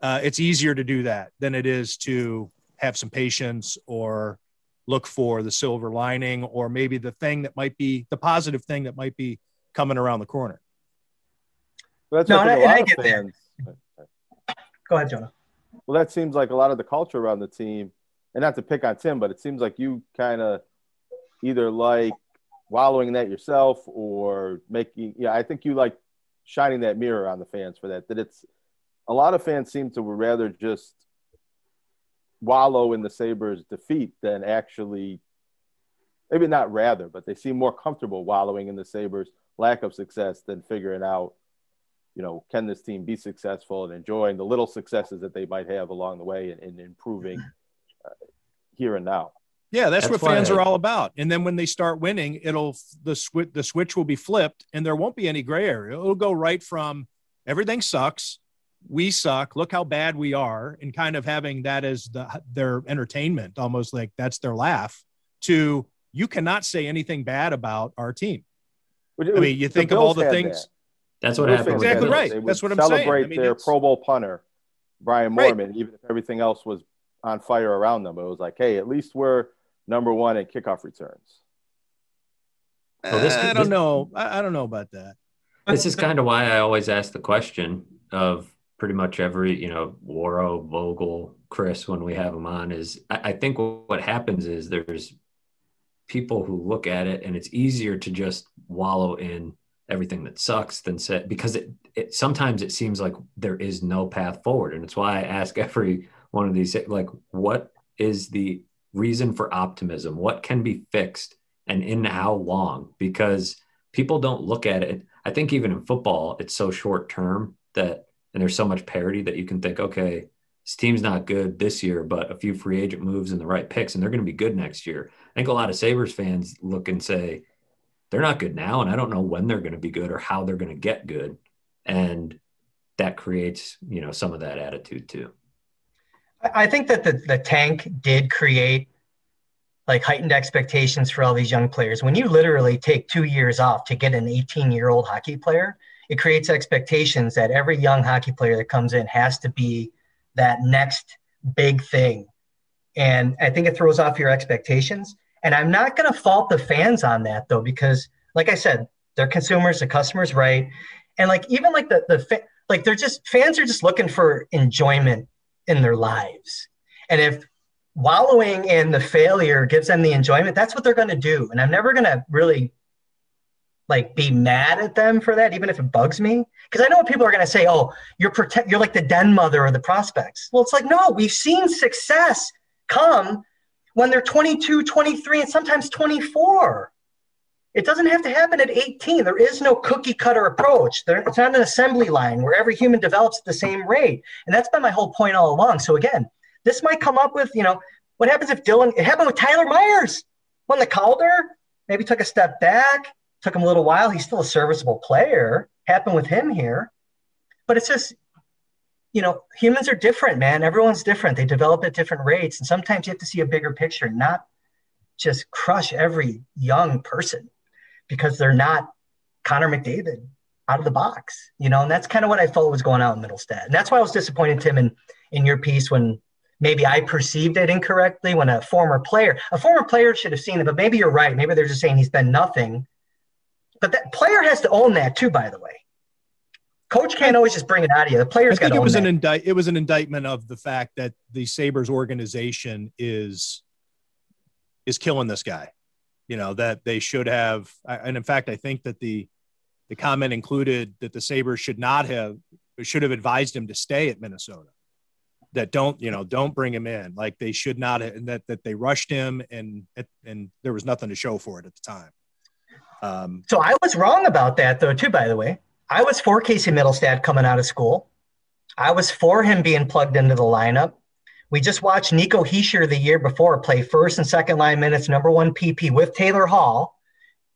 Uh, it's easier to do that than it is to have some patience or look for the silver lining or maybe the thing that might be the positive thing that might be coming around the corner. Well, no, and I, I get fans, there. Go ahead, Jonah. Well, that seems like a lot of the culture around the team, and not to pick on Tim, but it seems like you kind of either like wallowing in that yourself or making yeah i think you like shining that mirror on the fans for that that it's a lot of fans seem to rather just wallow in the sabres defeat than actually maybe not rather but they seem more comfortable wallowing in the sabres lack of success than figuring out you know can this team be successful and enjoying the little successes that they might have along the way and, and improving uh, here and now yeah, that's, that's what fans I, are all about. And then when they start winning, it'll the switch the switch will be flipped, and there won't be any gray area. It'll go right from everything sucks, we suck, look how bad we are, and kind of having that as the their entertainment, almost like that's their laugh. To you cannot say anything bad about our team. I mean, you think of all the things. That. That's what happened. Exactly right. That's what I'm saying. Celebrate I mean, their Pro Bowl punter, Brian Moorman right. even if everything else was on fire around them. It was like, hey, at least we're number one in kickoff returns. Well, this, I don't this, know. I, I don't know about that. This is kind of why I always ask the question of pretty much every, you know, Waro, Vogl, Chris, when we have them on, is I, I think what happens is there's people who look at it and it's easier to just wallow in everything that sucks than say because it, it sometimes it seems like there is no path forward and it's why i ask every one of these like what is the reason for optimism? What can be fixed and in how long? Because people don't look at it. I think even in football, it's so short term that, and there's so much parity that you can think, okay, this team's not good this year, but a few free agent moves and the right picks, and they're going to be good next year. I think a lot of Sabres fans look and say, they're not good now, and I don't know when they're going to be good or how they're going to get good. And that creates, you know, some of that attitude too. I think that the, the tank did create like heightened expectations for all these young players. When you literally take two years off to get an 18 year old hockey player, it creates expectations that every young hockey player that comes in has to be that next big thing. And I think it throws off your expectations. And I'm not going to fault the fans on that though, because like I said, they're consumers, the customers, right? And like even like the the like they're just fans are just looking for enjoyment in their lives. And if wallowing in the failure gives them the enjoyment, that's what they're going to do. And I'm never going to really like be mad at them for that, even if it bugs me. Because I know what people are going to say, oh, you're protect, you're like the den mother of the prospects. Well, it's like, no, we've seen success come when they're 22, 23, and sometimes 24. It doesn't have to happen at 18. There is no cookie cutter approach. There, it's not an assembly line where every human develops at the same rate. And that's been my whole point all along. So again, this might come up with, you know, what happens if Dylan, it happened with Tyler Myers, won the Calder, maybe took a step back, took him a little while. He's still a serviceable player. Happened with him here. But it's just, you know, humans are different, man. Everyone's different. They develop at different rates. And sometimes you have to see a bigger picture, not just crush every young person because they're not Connor McDavid out of the box, you know, and that's kind of what I felt was going on in Mittelstadt. And that's why I was disappointed, Tim, in, in your piece when maybe I perceived it incorrectly when a former player, a former player should have seen it, but maybe you're right. Maybe they're just saying he's been nothing. But that player has to own that too, by the way. Coach can't always just bring it out of you. The players got to it was an indict. It was an indictment of the fact that the Sabres organization is is killing this guy you know that they should have and in fact i think that the the comment included that the sabres should not have should have advised him to stay at minnesota that don't you know don't bring him in like they should not have, that that they rushed him and and there was nothing to show for it at the time Um, so I was wrong about that, though, too, by the way. I was for Casey Mittelstadt coming out of school. I was for him being plugged into the lineup. We just watched Nico Hischier the year before play first and second line minutes, number one PP with Taylor Hall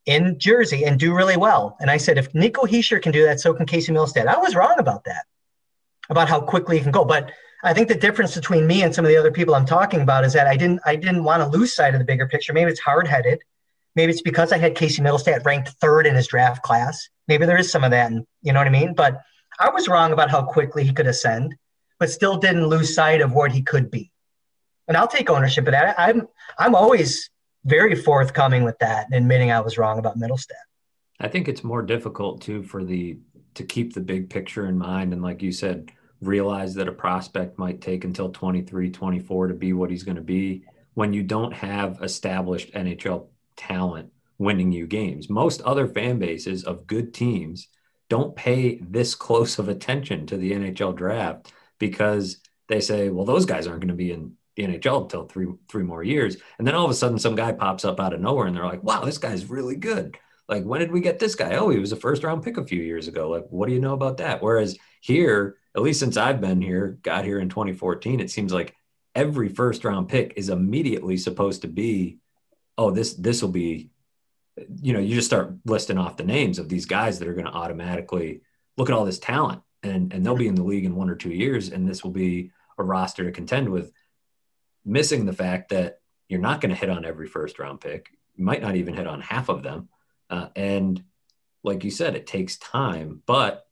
in Jersey and do really well. And I said, if Nico Hischier can do that, so can Casey Mittelstadt. I was wrong about that, about how quickly he can go. But I think the difference between me and some of the other people I'm talking about is that I didn't I didn't want to lose sight of the bigger picture. Maybe it's hard headed. Maybe it's because I had Casey Mittelstadt ranked third in his draft class. Maybe there is some of that, and you know what I mean. But I was wrong about how quickly he could ascend, but still didn't lose sight of what he could be. And I'll take ownership of that. I'm I'm always very forthcoming with that admitting I was wrong about Mittelstadt. I think it's more difficult too for the to keep the big picture in mind and like you said realize that a prospect might take until 23 24 to be what he's going to be when you don't have established NHL talent winning you games. Most other fan bases of good teams don't pay this close of attention to the NHL draft because they say, well, those guys aren't going to be in the NHL until three three more years. And then all of a sudden some guy pops up out of nowhere and they're like, wow, this guy's really good. Like, when did we get this guy? Oh, he was a first round pick a few years ago. Like, what do you know about that? Whereas here, at least since I've been here, got here in 2014, it seems like every first round pick is immediately supposed to be, oh, this this will be you know, you just start listing off the names of these guys that are going to automatically look at all this talent and, and they'll be in the league in one or two years. And this will be a roster to contend with missing the fact that you're not going to hit on every first round pick. You might not even hit on half of them. Uh, and like you said, it takes time, but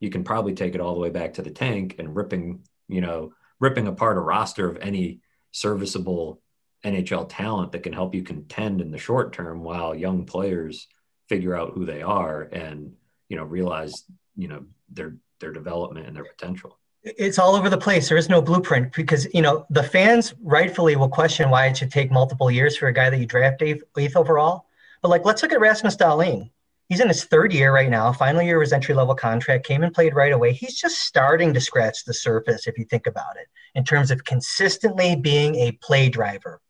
you can probably take it all the way back to the tank and ripping, you know, ripping apart a roster of any serviceable NHL talent that can help you contend in the short term while young players figure out who they are and you know realize you know their their development and their potential. It's all over the place. There is no blueprint because you know the fans rightfully will question why it should take multiple years for a guy that you draft eighth, overall. But like let's look at rasmus dahlin. He's in his third year right now. Final year his entry level contract came and played right away. He's just starting to scratch the surface if you think about it in terms of consistently being a play driver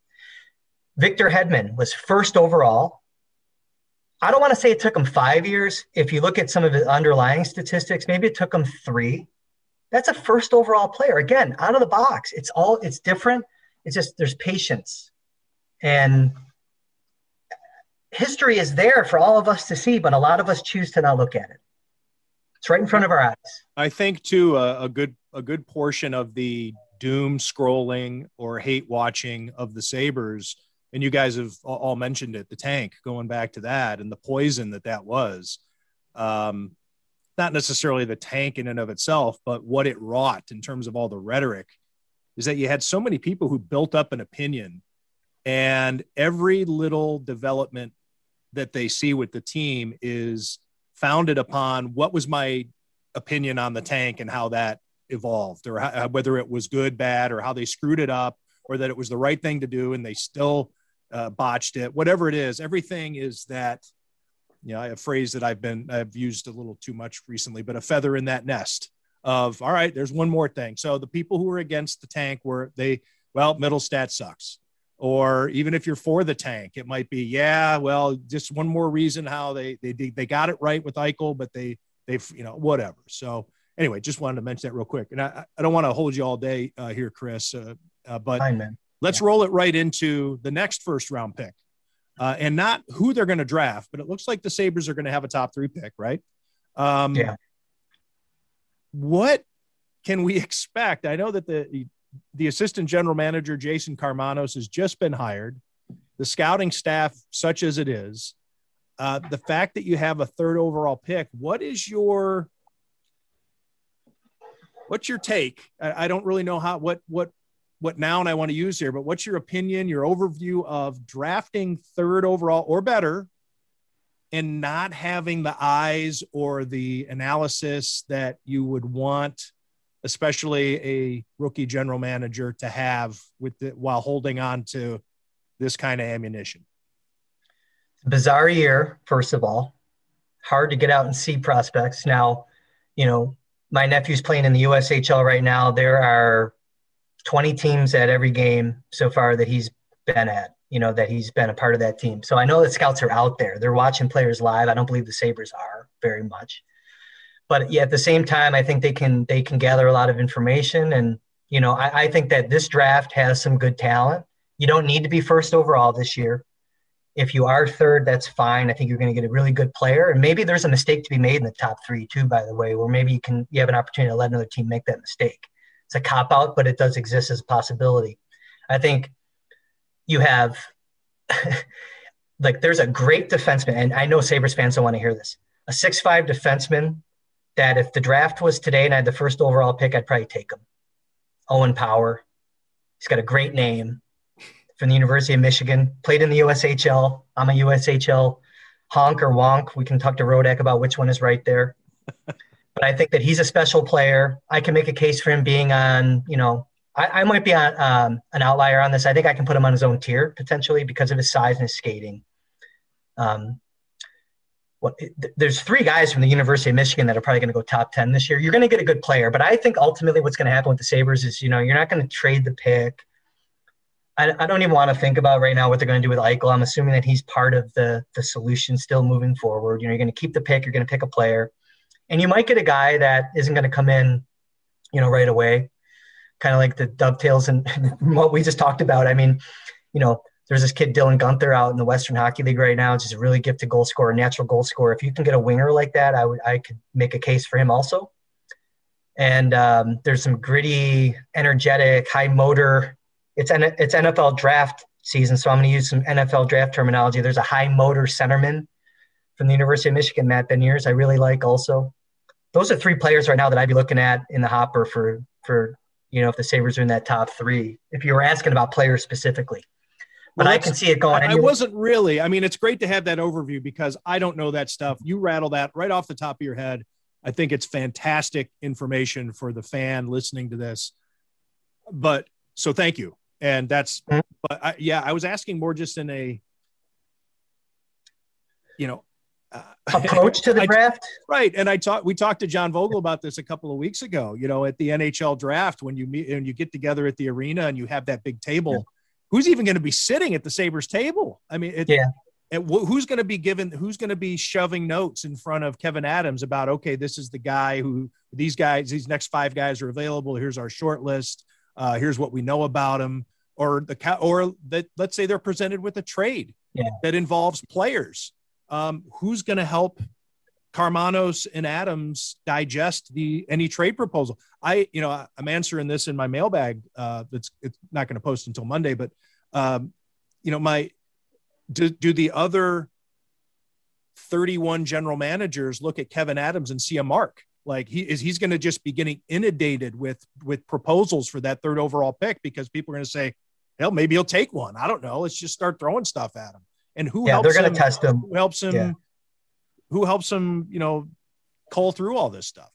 Victor Hedman was first overall. I don't want to say it took him five years. If you look at some of his underlying statistics, maybe it took him three. That's a first overall player. Again, out of the box. It's all it's different. It's just there's patience. And history is there for all of us to see, but a lot of us choose to not look at it. It's right in front of our eyes. I think too a, a good a good portion of the doom scrolling or hate watching of the Sabres and you guys have all mentioned it the tank going back to that and the poison that that was. Um, not necessarily the tank in and of itself but what it wrought in terms of all the rhetoric is that you had so many people who built up an opinion and every little development that they see with the team is founded upon what was my opinion on the tank and how that evolved or how, whether it was good bad or how they screwed it up or that it was the right thing to do and they still uh, botched it, whatever it is. Everything is that, you know, a phrase that I've been, I've used a little too much recently, but a feather in that nest of, all right, there's one more thing. So the people who were against the tank were they, well, Mittelstadt sucks. Or even if you're for the tank, it might be, yeah, well, just one more reason how they, they, they got it right with Eichel, but they, they've, you know, whatever. So anyway, just wanted to mention that real quick. And I, I don't want to hold you all day uh, here, Chris, uh, uh, but Fine. Let's yeah. roll it right into the next first round pick. Uh, and not who they're going to draft, but it looks like the Sabres are going to have a top three pick, right? Um, yeah. What can we expect? I know that the the assistant general manager Jason Karmanos has just been hired. The scouting staff, such as it is, uh, the fact that you have a third overall pick. What is your what's your take? I, I don't really know how what what what noun I want to use here, but what's your opinion, your overview of drafting third overall or better and not having the eyes or the analysis that you would want, especially a rookie general manager to have with the, while holding on to this kind of ammunition? Bizarre year, first of all. Hard to get out and see prospects. Now, you know, my nephew's playing in the USHL right now. There are 20 teams at every game so far that he's been at. you know, that he's been a part of that team. So I know that scouts are out there. They're watching players live. I don't believe the Sabres are very much. But yeah, at the same time, I think they can they can gather a lot of information. And, you know, I, I think that this draft has some good talent. You don't need to be first overall this year. If you are third, that's fine. I think you're going to get a really good player. And maybe there's a mistake to be made in the top three too, by the way, where maybe you can you have an opportunity to let another team make that mistake. It's a cop out, but it does exist as a possibility. I think you have like there's a great defenseman, and I know Sabres fans don't want to hear this. A six-five defenseman that if the draft was today and I had the first overall pick, I'd probably take him. Owen Power. He's got a great name from the University of Michigan, played in the USHL. I'm a USHL honk or wonk. We can talk to Rodak about which one is right there. but I think that he's a special player. I can make a case for him being on, you know, I, I might be on um, an outlier on this. I think I can put him on his own tier potentially because of his size and his skating. Um, there's three guys from the University of Michigan that are probably going to go top 10 this year. You're going to get a good player, but I think ultimately what's going to happen with the Sabres is, you know, you're not going to trade the pick. I, I don't even want to think about right now what they're going to do with Eichel. I'm assuming that he's part of the, the solution still moving forward. You know, you're going to keep the pick, you're going to pick a player, and you might get a guy that isn't going to come in, you know, right away kind of like the dovetails and what we just talked about. I mean, you know, there's this kid Dylan Guenther out in the Western Hockey League right now, just a really gifted goal scorer, natural goal scorer. If you can get a winger like that, I would I could make a case for him also. And um, there's some gritty, energetic, high motor. It's N- it's NFL draft season, so I'm going to use some NFL draft terminology. There's a high motor centerman from the University of Michigan, Matt Beniers. I really like also. Those are three players right now that I'd be looking at in the hopper for for you know, if the Sabres are in that top three, if you were asking about players specifically. But well, I can see it going. I, I wasn't really. I mean, it's great to have that overview because I don't know that stuff. You rattle that right off the top of your head. I think it's fantastic information for the fan listening to this. But so thank you. And that's, mm-hmm. but I, yeah, I was asking more just in a, you know, approach to the draft. right. And I talked, we talked to John Vogl about this a couple of weeks ago, you know, at the NHL draft, when you meet and you get together at the arena and you have that big table, yeah. who's even going to be sitting at the Sabres table? I mean, it, yeah. And who's going to be given, who's going to be shoving notes in front of Kevyn Adams about, okay, this is the guy who these guys, these next five guys are available. Here's our short list. Uh, here's what we know about them. Or the, or that let's say they're presented with a trade yeah. that involves players um, who's going to help Karmanos and Adams digest the any trade proposal. I, you know, I'm answering this in my mailbag. Uh, that's it's not going to post until Monday, but um, you know, my do, do the other 31 general managers look at Kevyn Adams and see a mark? Like he is he's going to just be getting inundated with with proposals for that third overall pick because people are going to say, hell, maybe he'll take one. I don't know. Let's just start throwing stuff at him and who yeah, helps they're going to test him who helps him yeah. who helps him you know cull through all this stuff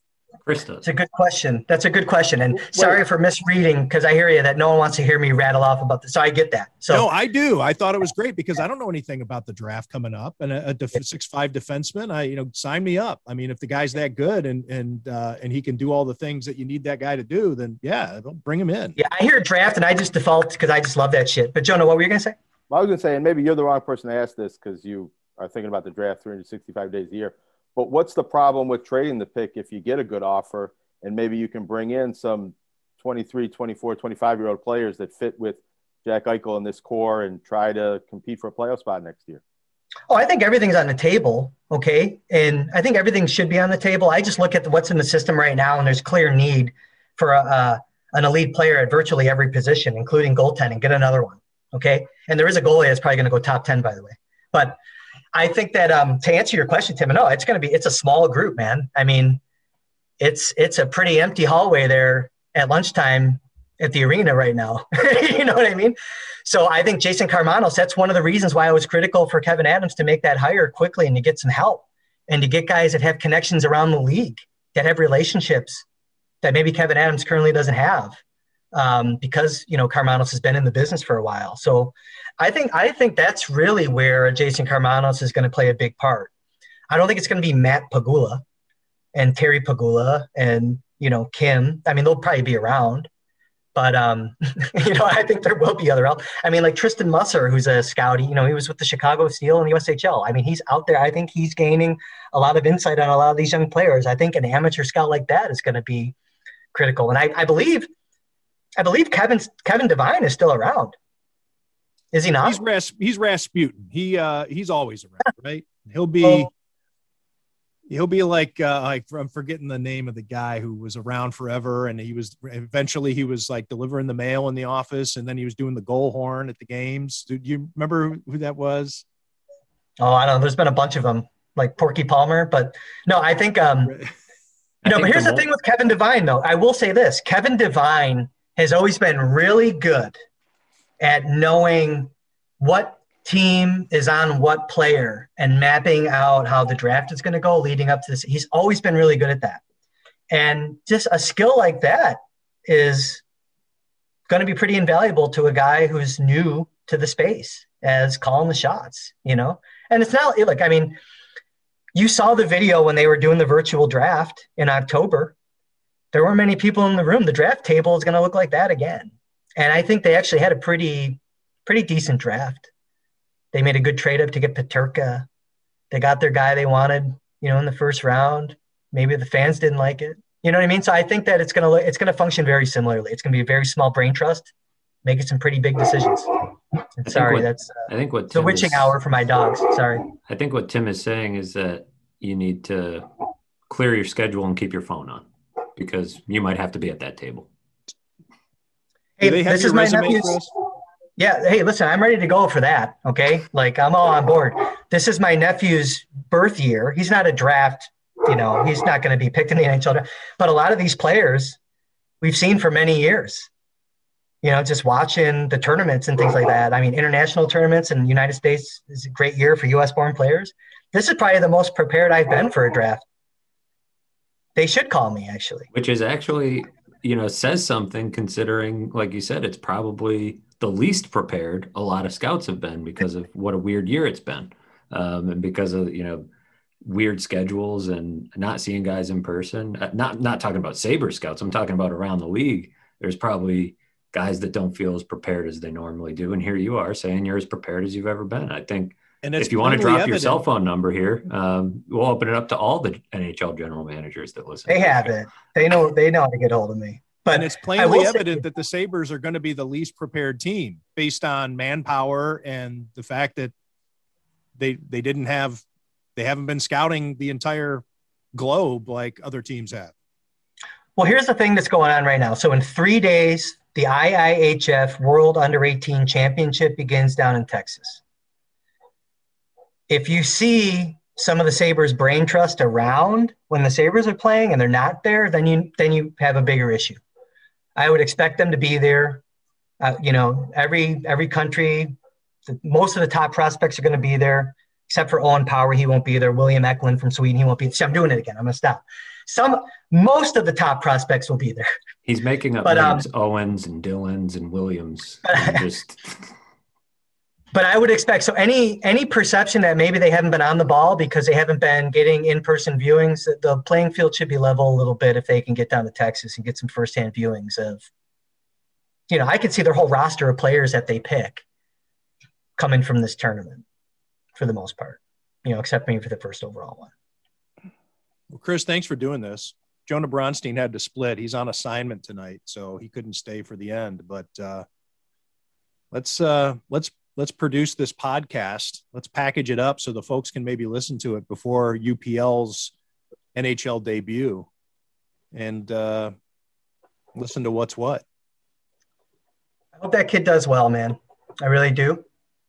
Krista. It's a good question. That's a good question. And Wait. sorry for misreading because I hear you that no one wants to hear me rattle off about this. So I get that. So no, I do. I thought it was great because I don't know anything about the draft coming up and a, a def- six five defenseman. I you know sign me up. I mean, if the guy's that good and and uh, and he can do all the things that you need that guy to do, then yeah, bring him in. Yeah, I hear draft and I just default because I just love that shit. But Jonah, what were you gonna say? Well, I was going to say, and maybe you're the wrong person to ask this because you are thinking about the draft 365 days a year. But what's the problem with trading the pick if you get a good offer and maybe you can bring in some 23, 24, 25 year old players that fit with Jack Eichel in this core and try to compete for a playoff spot next year? Oh, I think everything's on the table. Okay. And I think everything should be on the table. I just look at what's in the system right now, and there's clear need for a, an elite player at virtually every position, including goaltending. Get another one. Okay. And there is a goalie that's probably going to go top 10, by the way. But I think that um, to answer your question, Tim, no, it's going to be, it's a small group, man. I mean, it's, it's a pretty empty hallway there at lunchtime at the arena right now. you know what I mean? So I think Jason Karmanos, that's one of the reasons why I was critical for Kevyn Adams to make that hire quickly and to get some help and to get guys that have connections around the league, that have relationships that maybe Kevyn Adams currently doesn't have um, because you know Karmanos has been in the business for a while. So I think I think that's really where Jason Karmanos is going to play a big part. I don't think it's going to be Matt Pegula and Terry Pegula and you know Kim. I mean they'll probably be around, But um, you know, I think there will be other. I mean, like Tristan Musser, who's a scout. You know, he was with the Chicago Steel and the USHL. I mean, he's out there. I think he's gaining a lot of insight on a lot of these young players. I think an amateur scout like that is going to be critical. And I, I believe, I believe Kevin Kevin Devine is still around. Is he not? He's Ras- he's Rasputin. He uh he's always around, right? He'll be. He'll be like uh, like I'm forgetting the name of the guy who was around forever, and he was eventually he was like delivering the mail in the office, and then he was doing the goal horn at the games. Do you remember who that was? Oh, I don't know. There's been a bunch of them, like Porky Palmer, but no, I think um, you know. But here's the, the thing with Kevin Devine, though. I will say this: Kevin Devine has always been really good at knowing what team is on what player and mapping out how the draft is going to go leading up to this. He's always been really good at that. And just a skill like that is going to be pretty invaluable to a guy who's new to the space as calling the shots, you know? And it's not like, I mean, you saw the video when they were doing the virtual draft in October. There weren't many people in the room. The draft table is going to look like that again. And I think they actually had a pretty, pretty decent draft. They made a good trade up to get Peterka. They got their guy they wanted, you know, in the first round. Maybe the fans didn't like it. You know what I mean? So I think that it's gonna it's gonna function very similarly. It's gonna be a very small brain trust, making some pretty big decisions. Sorry, what, that's uh, I think what Tim the witching is, hour for my dogs. Sorry. I think what Tim is saying is that you need to clear your schedule and keep your phone on because you might have to be at that table. Hey, this is my nephew's. Yeah. Hey, listen, I'm ready to go for that. Okay. Like I'm all on board. This is my nephew's birth year. He's not a draft, you know, he's not going to be picked in the NHL. But a lot of these players we've seen for many years, you know, just watching the tournaments and things like that. I mean, international tournaments in the United States is a great year for US born players. This is probably the most prepared I've been for a draft. They should call me actually. Which is actually, you know, says something considering, like you said, it's probably the least prepared a lot of scouts have been because of what a weird year it's been. Um, and because of you know weird schedules and not seeing guys in person. Uh, not not talking about saber scouts. I'm talking about around the league. There's probably guys that don't feel as prepared as they normally do. And here you are saying you're as prepared as you've ever been. I think and if you want to drop evident. your cell phone number here um, we'll open it up to all the nhl general managers that listen they have it they know they know how to get hold of me but and it's plainly evident say, that the Sabres are going to be the least prepared team based on manpower and the fact that they they didn't have they haven't been scouting the entire globe like other teams have. Well, here's the thing that's going on right now. So in 3 days, the IIHF World Under 18 Championship begins down in Texas. If you see some of the Sabres brain trust around when the Sabres are playing and they're not there, then you then you have a bigger issue. I would expect them to be there. Uh, you know, every every country, the, most of the top prospects are going to be there, except for Owen Power. He won't be there. William Eklund from Sweden. He won't be. See, I'm doing it again. I'm gonna stop. Some, most of the top prospects will be there. He's making up but, names, um, Owens and Dillons and Williams. And just but I would expect so any any perception that maybe they haven't been on the ball because they haven't been getting in-person viewings, the playing field should be level a little bit if they can get down to Texas and get some firsthand viewings of you know, I could see their whole roster of players that they pick coming from this tournament for the most part, you know, except maybe for the first overall one. Well, Chris, thanks for doing this. Jonah Bronstein had to split. He's on assignment tonight, so he couldn't stay for the end. But uh, let's uh, let's let's produce this podcast. Let's package it up so the folks can maybe listen to it before UPL's NHL debut and uh, listen to what's what. I hope that kid does well, man. I really do.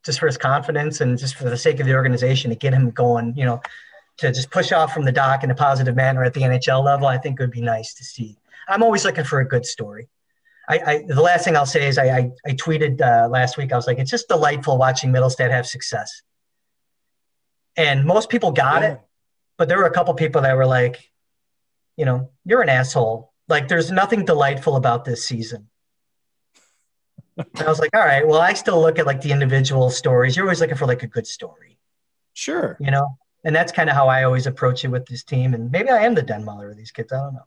Just for his confidence and just for the sake of the organization to get him going, you know, to just push off from the dock in a positive manner at the NHL level, I think it would be nice to see. I'm always looking for a good story. I, I, the last thing I'll say is I, I, I tweeted uh, last week. I was like, it's just delightful watching Mittelstadt have success. And most people got yeah. it, but there were a couple people that were like, you know, you're an asshole. Like, there's nothing delightful about this season. and I was like, all right, well, I still look at like the individual stories. You're always looking for like a good story. Sure. You know, and that's kind of how I always approach it with this team. And maybe I am the Den Muller of these kids. I don't know.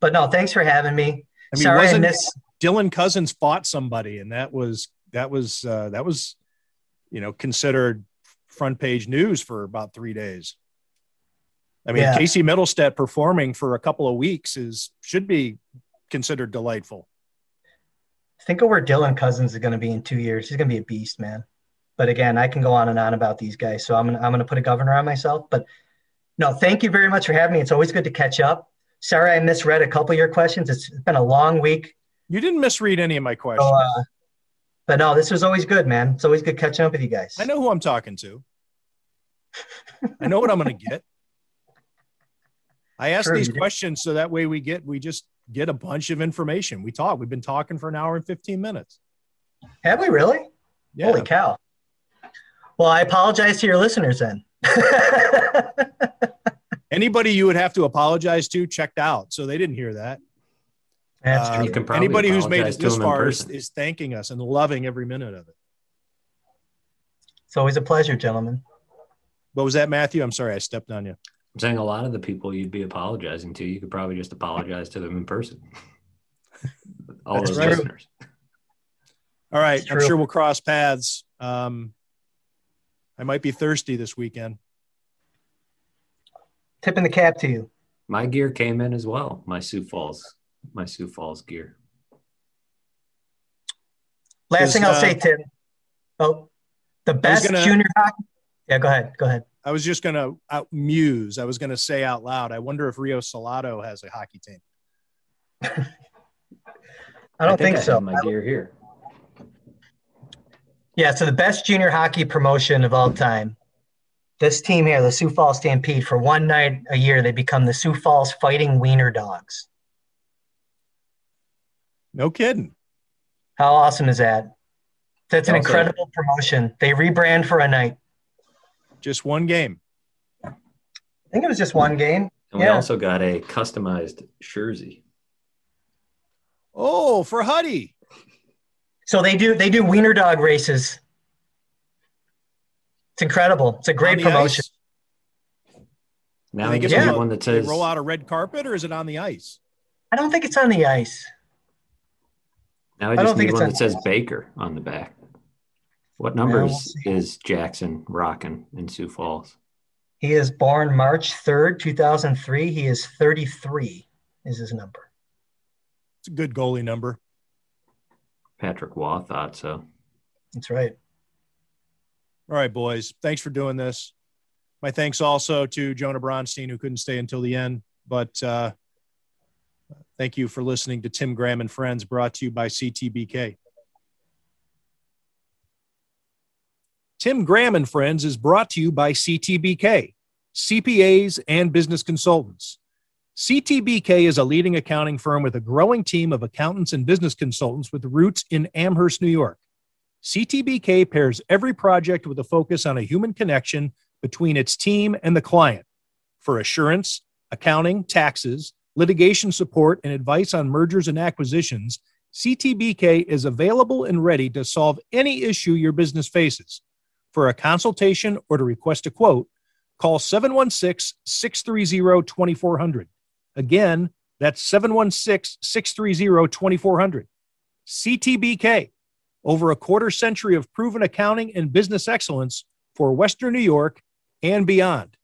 But no, thanks for having me. I mean, Sorry, wasn't, Dylan Cozens fought somebody, and that was that was uh, that was you know considered front page news for about three days. I mean, yeah. Casey Mittelstadt performing for a couple of weeks is should be considered delightful. Think of where Dylan Cozens is going to be in two years. He's going to be a beast, man. But again, I can go on and on about these guys, so I'm gonna, I'm going to put a governor on myself. But no, thank you very much for having me. It's always good to catch up. Sorry, I misread a couple of your questions. It's been a long week. You didn't misread any of my questions. So, uh, but no, this was always good, man. It's always good catching up with you guys. I know who I'm talking to. I know what I'm going to get. I ask sure, these questions so that way we get we just get a bunch of information. We talk. We've been talking for an hour and 15 minutes. Have we really? Yeah. Holy cow. Well, I apologize to your listeners then. Anybody you would have to apologize to checked out, so they didn't hear that. That's uh, true. Anybody who's made it this far is, is thanking us and loving every minute of it. It's always a pleasure, gentlemen. What was that, Matthew? I'm sorry, I stepped on you. I'm saying a lot of the people you'd be apologizing to, you could probably just apologize to them in person. All That's those right. listeners. All right. I'm sure we'll cross paths. Um, I might be thirsty this weekend. Tipping the cap to you. My gear came in as well. My Sioux Falls, my Sioux Falls gear. Last thing I'll uh, say, Tim. Oh, the best gonna, junior hockey. Yeah, go ahead. Go ahead. I was just going to muse. I was going to say out loud. I wonder if Rio Salado has a hockey team. I don't I think, think I so. my gear here. Yeah, so the best junior hockey promotion of all time. This team here, the Sioux Falls Stampede, for one night a year, they become the Sioux Falls Fighting Wiener Dogs. No kidding. How awesome is that? That's an incredible promotion. They rebrand for a night. Just one game. I think it was just one game. And yeah. we also got a customized jersey. Oh, for Huddy. So they do they do wiener dog races. It's incredible. It's a great promotion. Ice? Now they get yeah. one that says roll out a red carpet, or is it on the ice? I don't think it's on the ice. Now I just I don't need think one that says Baker on the back. What numbers we'll is Jackson rocking in Sioux Falls? He is born March 3rd, 2003. He is 33 is his number. It's a good goalie number. Patrick Roy thought so. That's right. All right, boys. Thanks for doing this. My thanks also to Jonah Bronstein, who couldn't stay until the end. But uh, thank you for listening to Tim Graham and Friends, brought to you by CTBK. Tim Graham and Friends is brought to you by CTBK, CPAs and business consultants. CTBK is a leading accounting firm with a growing team of accountants and business consultants with roots in Amherst, New York. CTBK pairs every project with a focus on a human connection between its team and the client. For assurance, accounting, taxes, litigation support, and advice on mergers and acquisitions, CTBK is available and ready to solve any issue your business faces. For a consultation or to request a quote, call 716 630 2400. Again, that's 716 630 2400. CTBK, over a quarter century of proven accounting and business excellence for Western New York and beyond.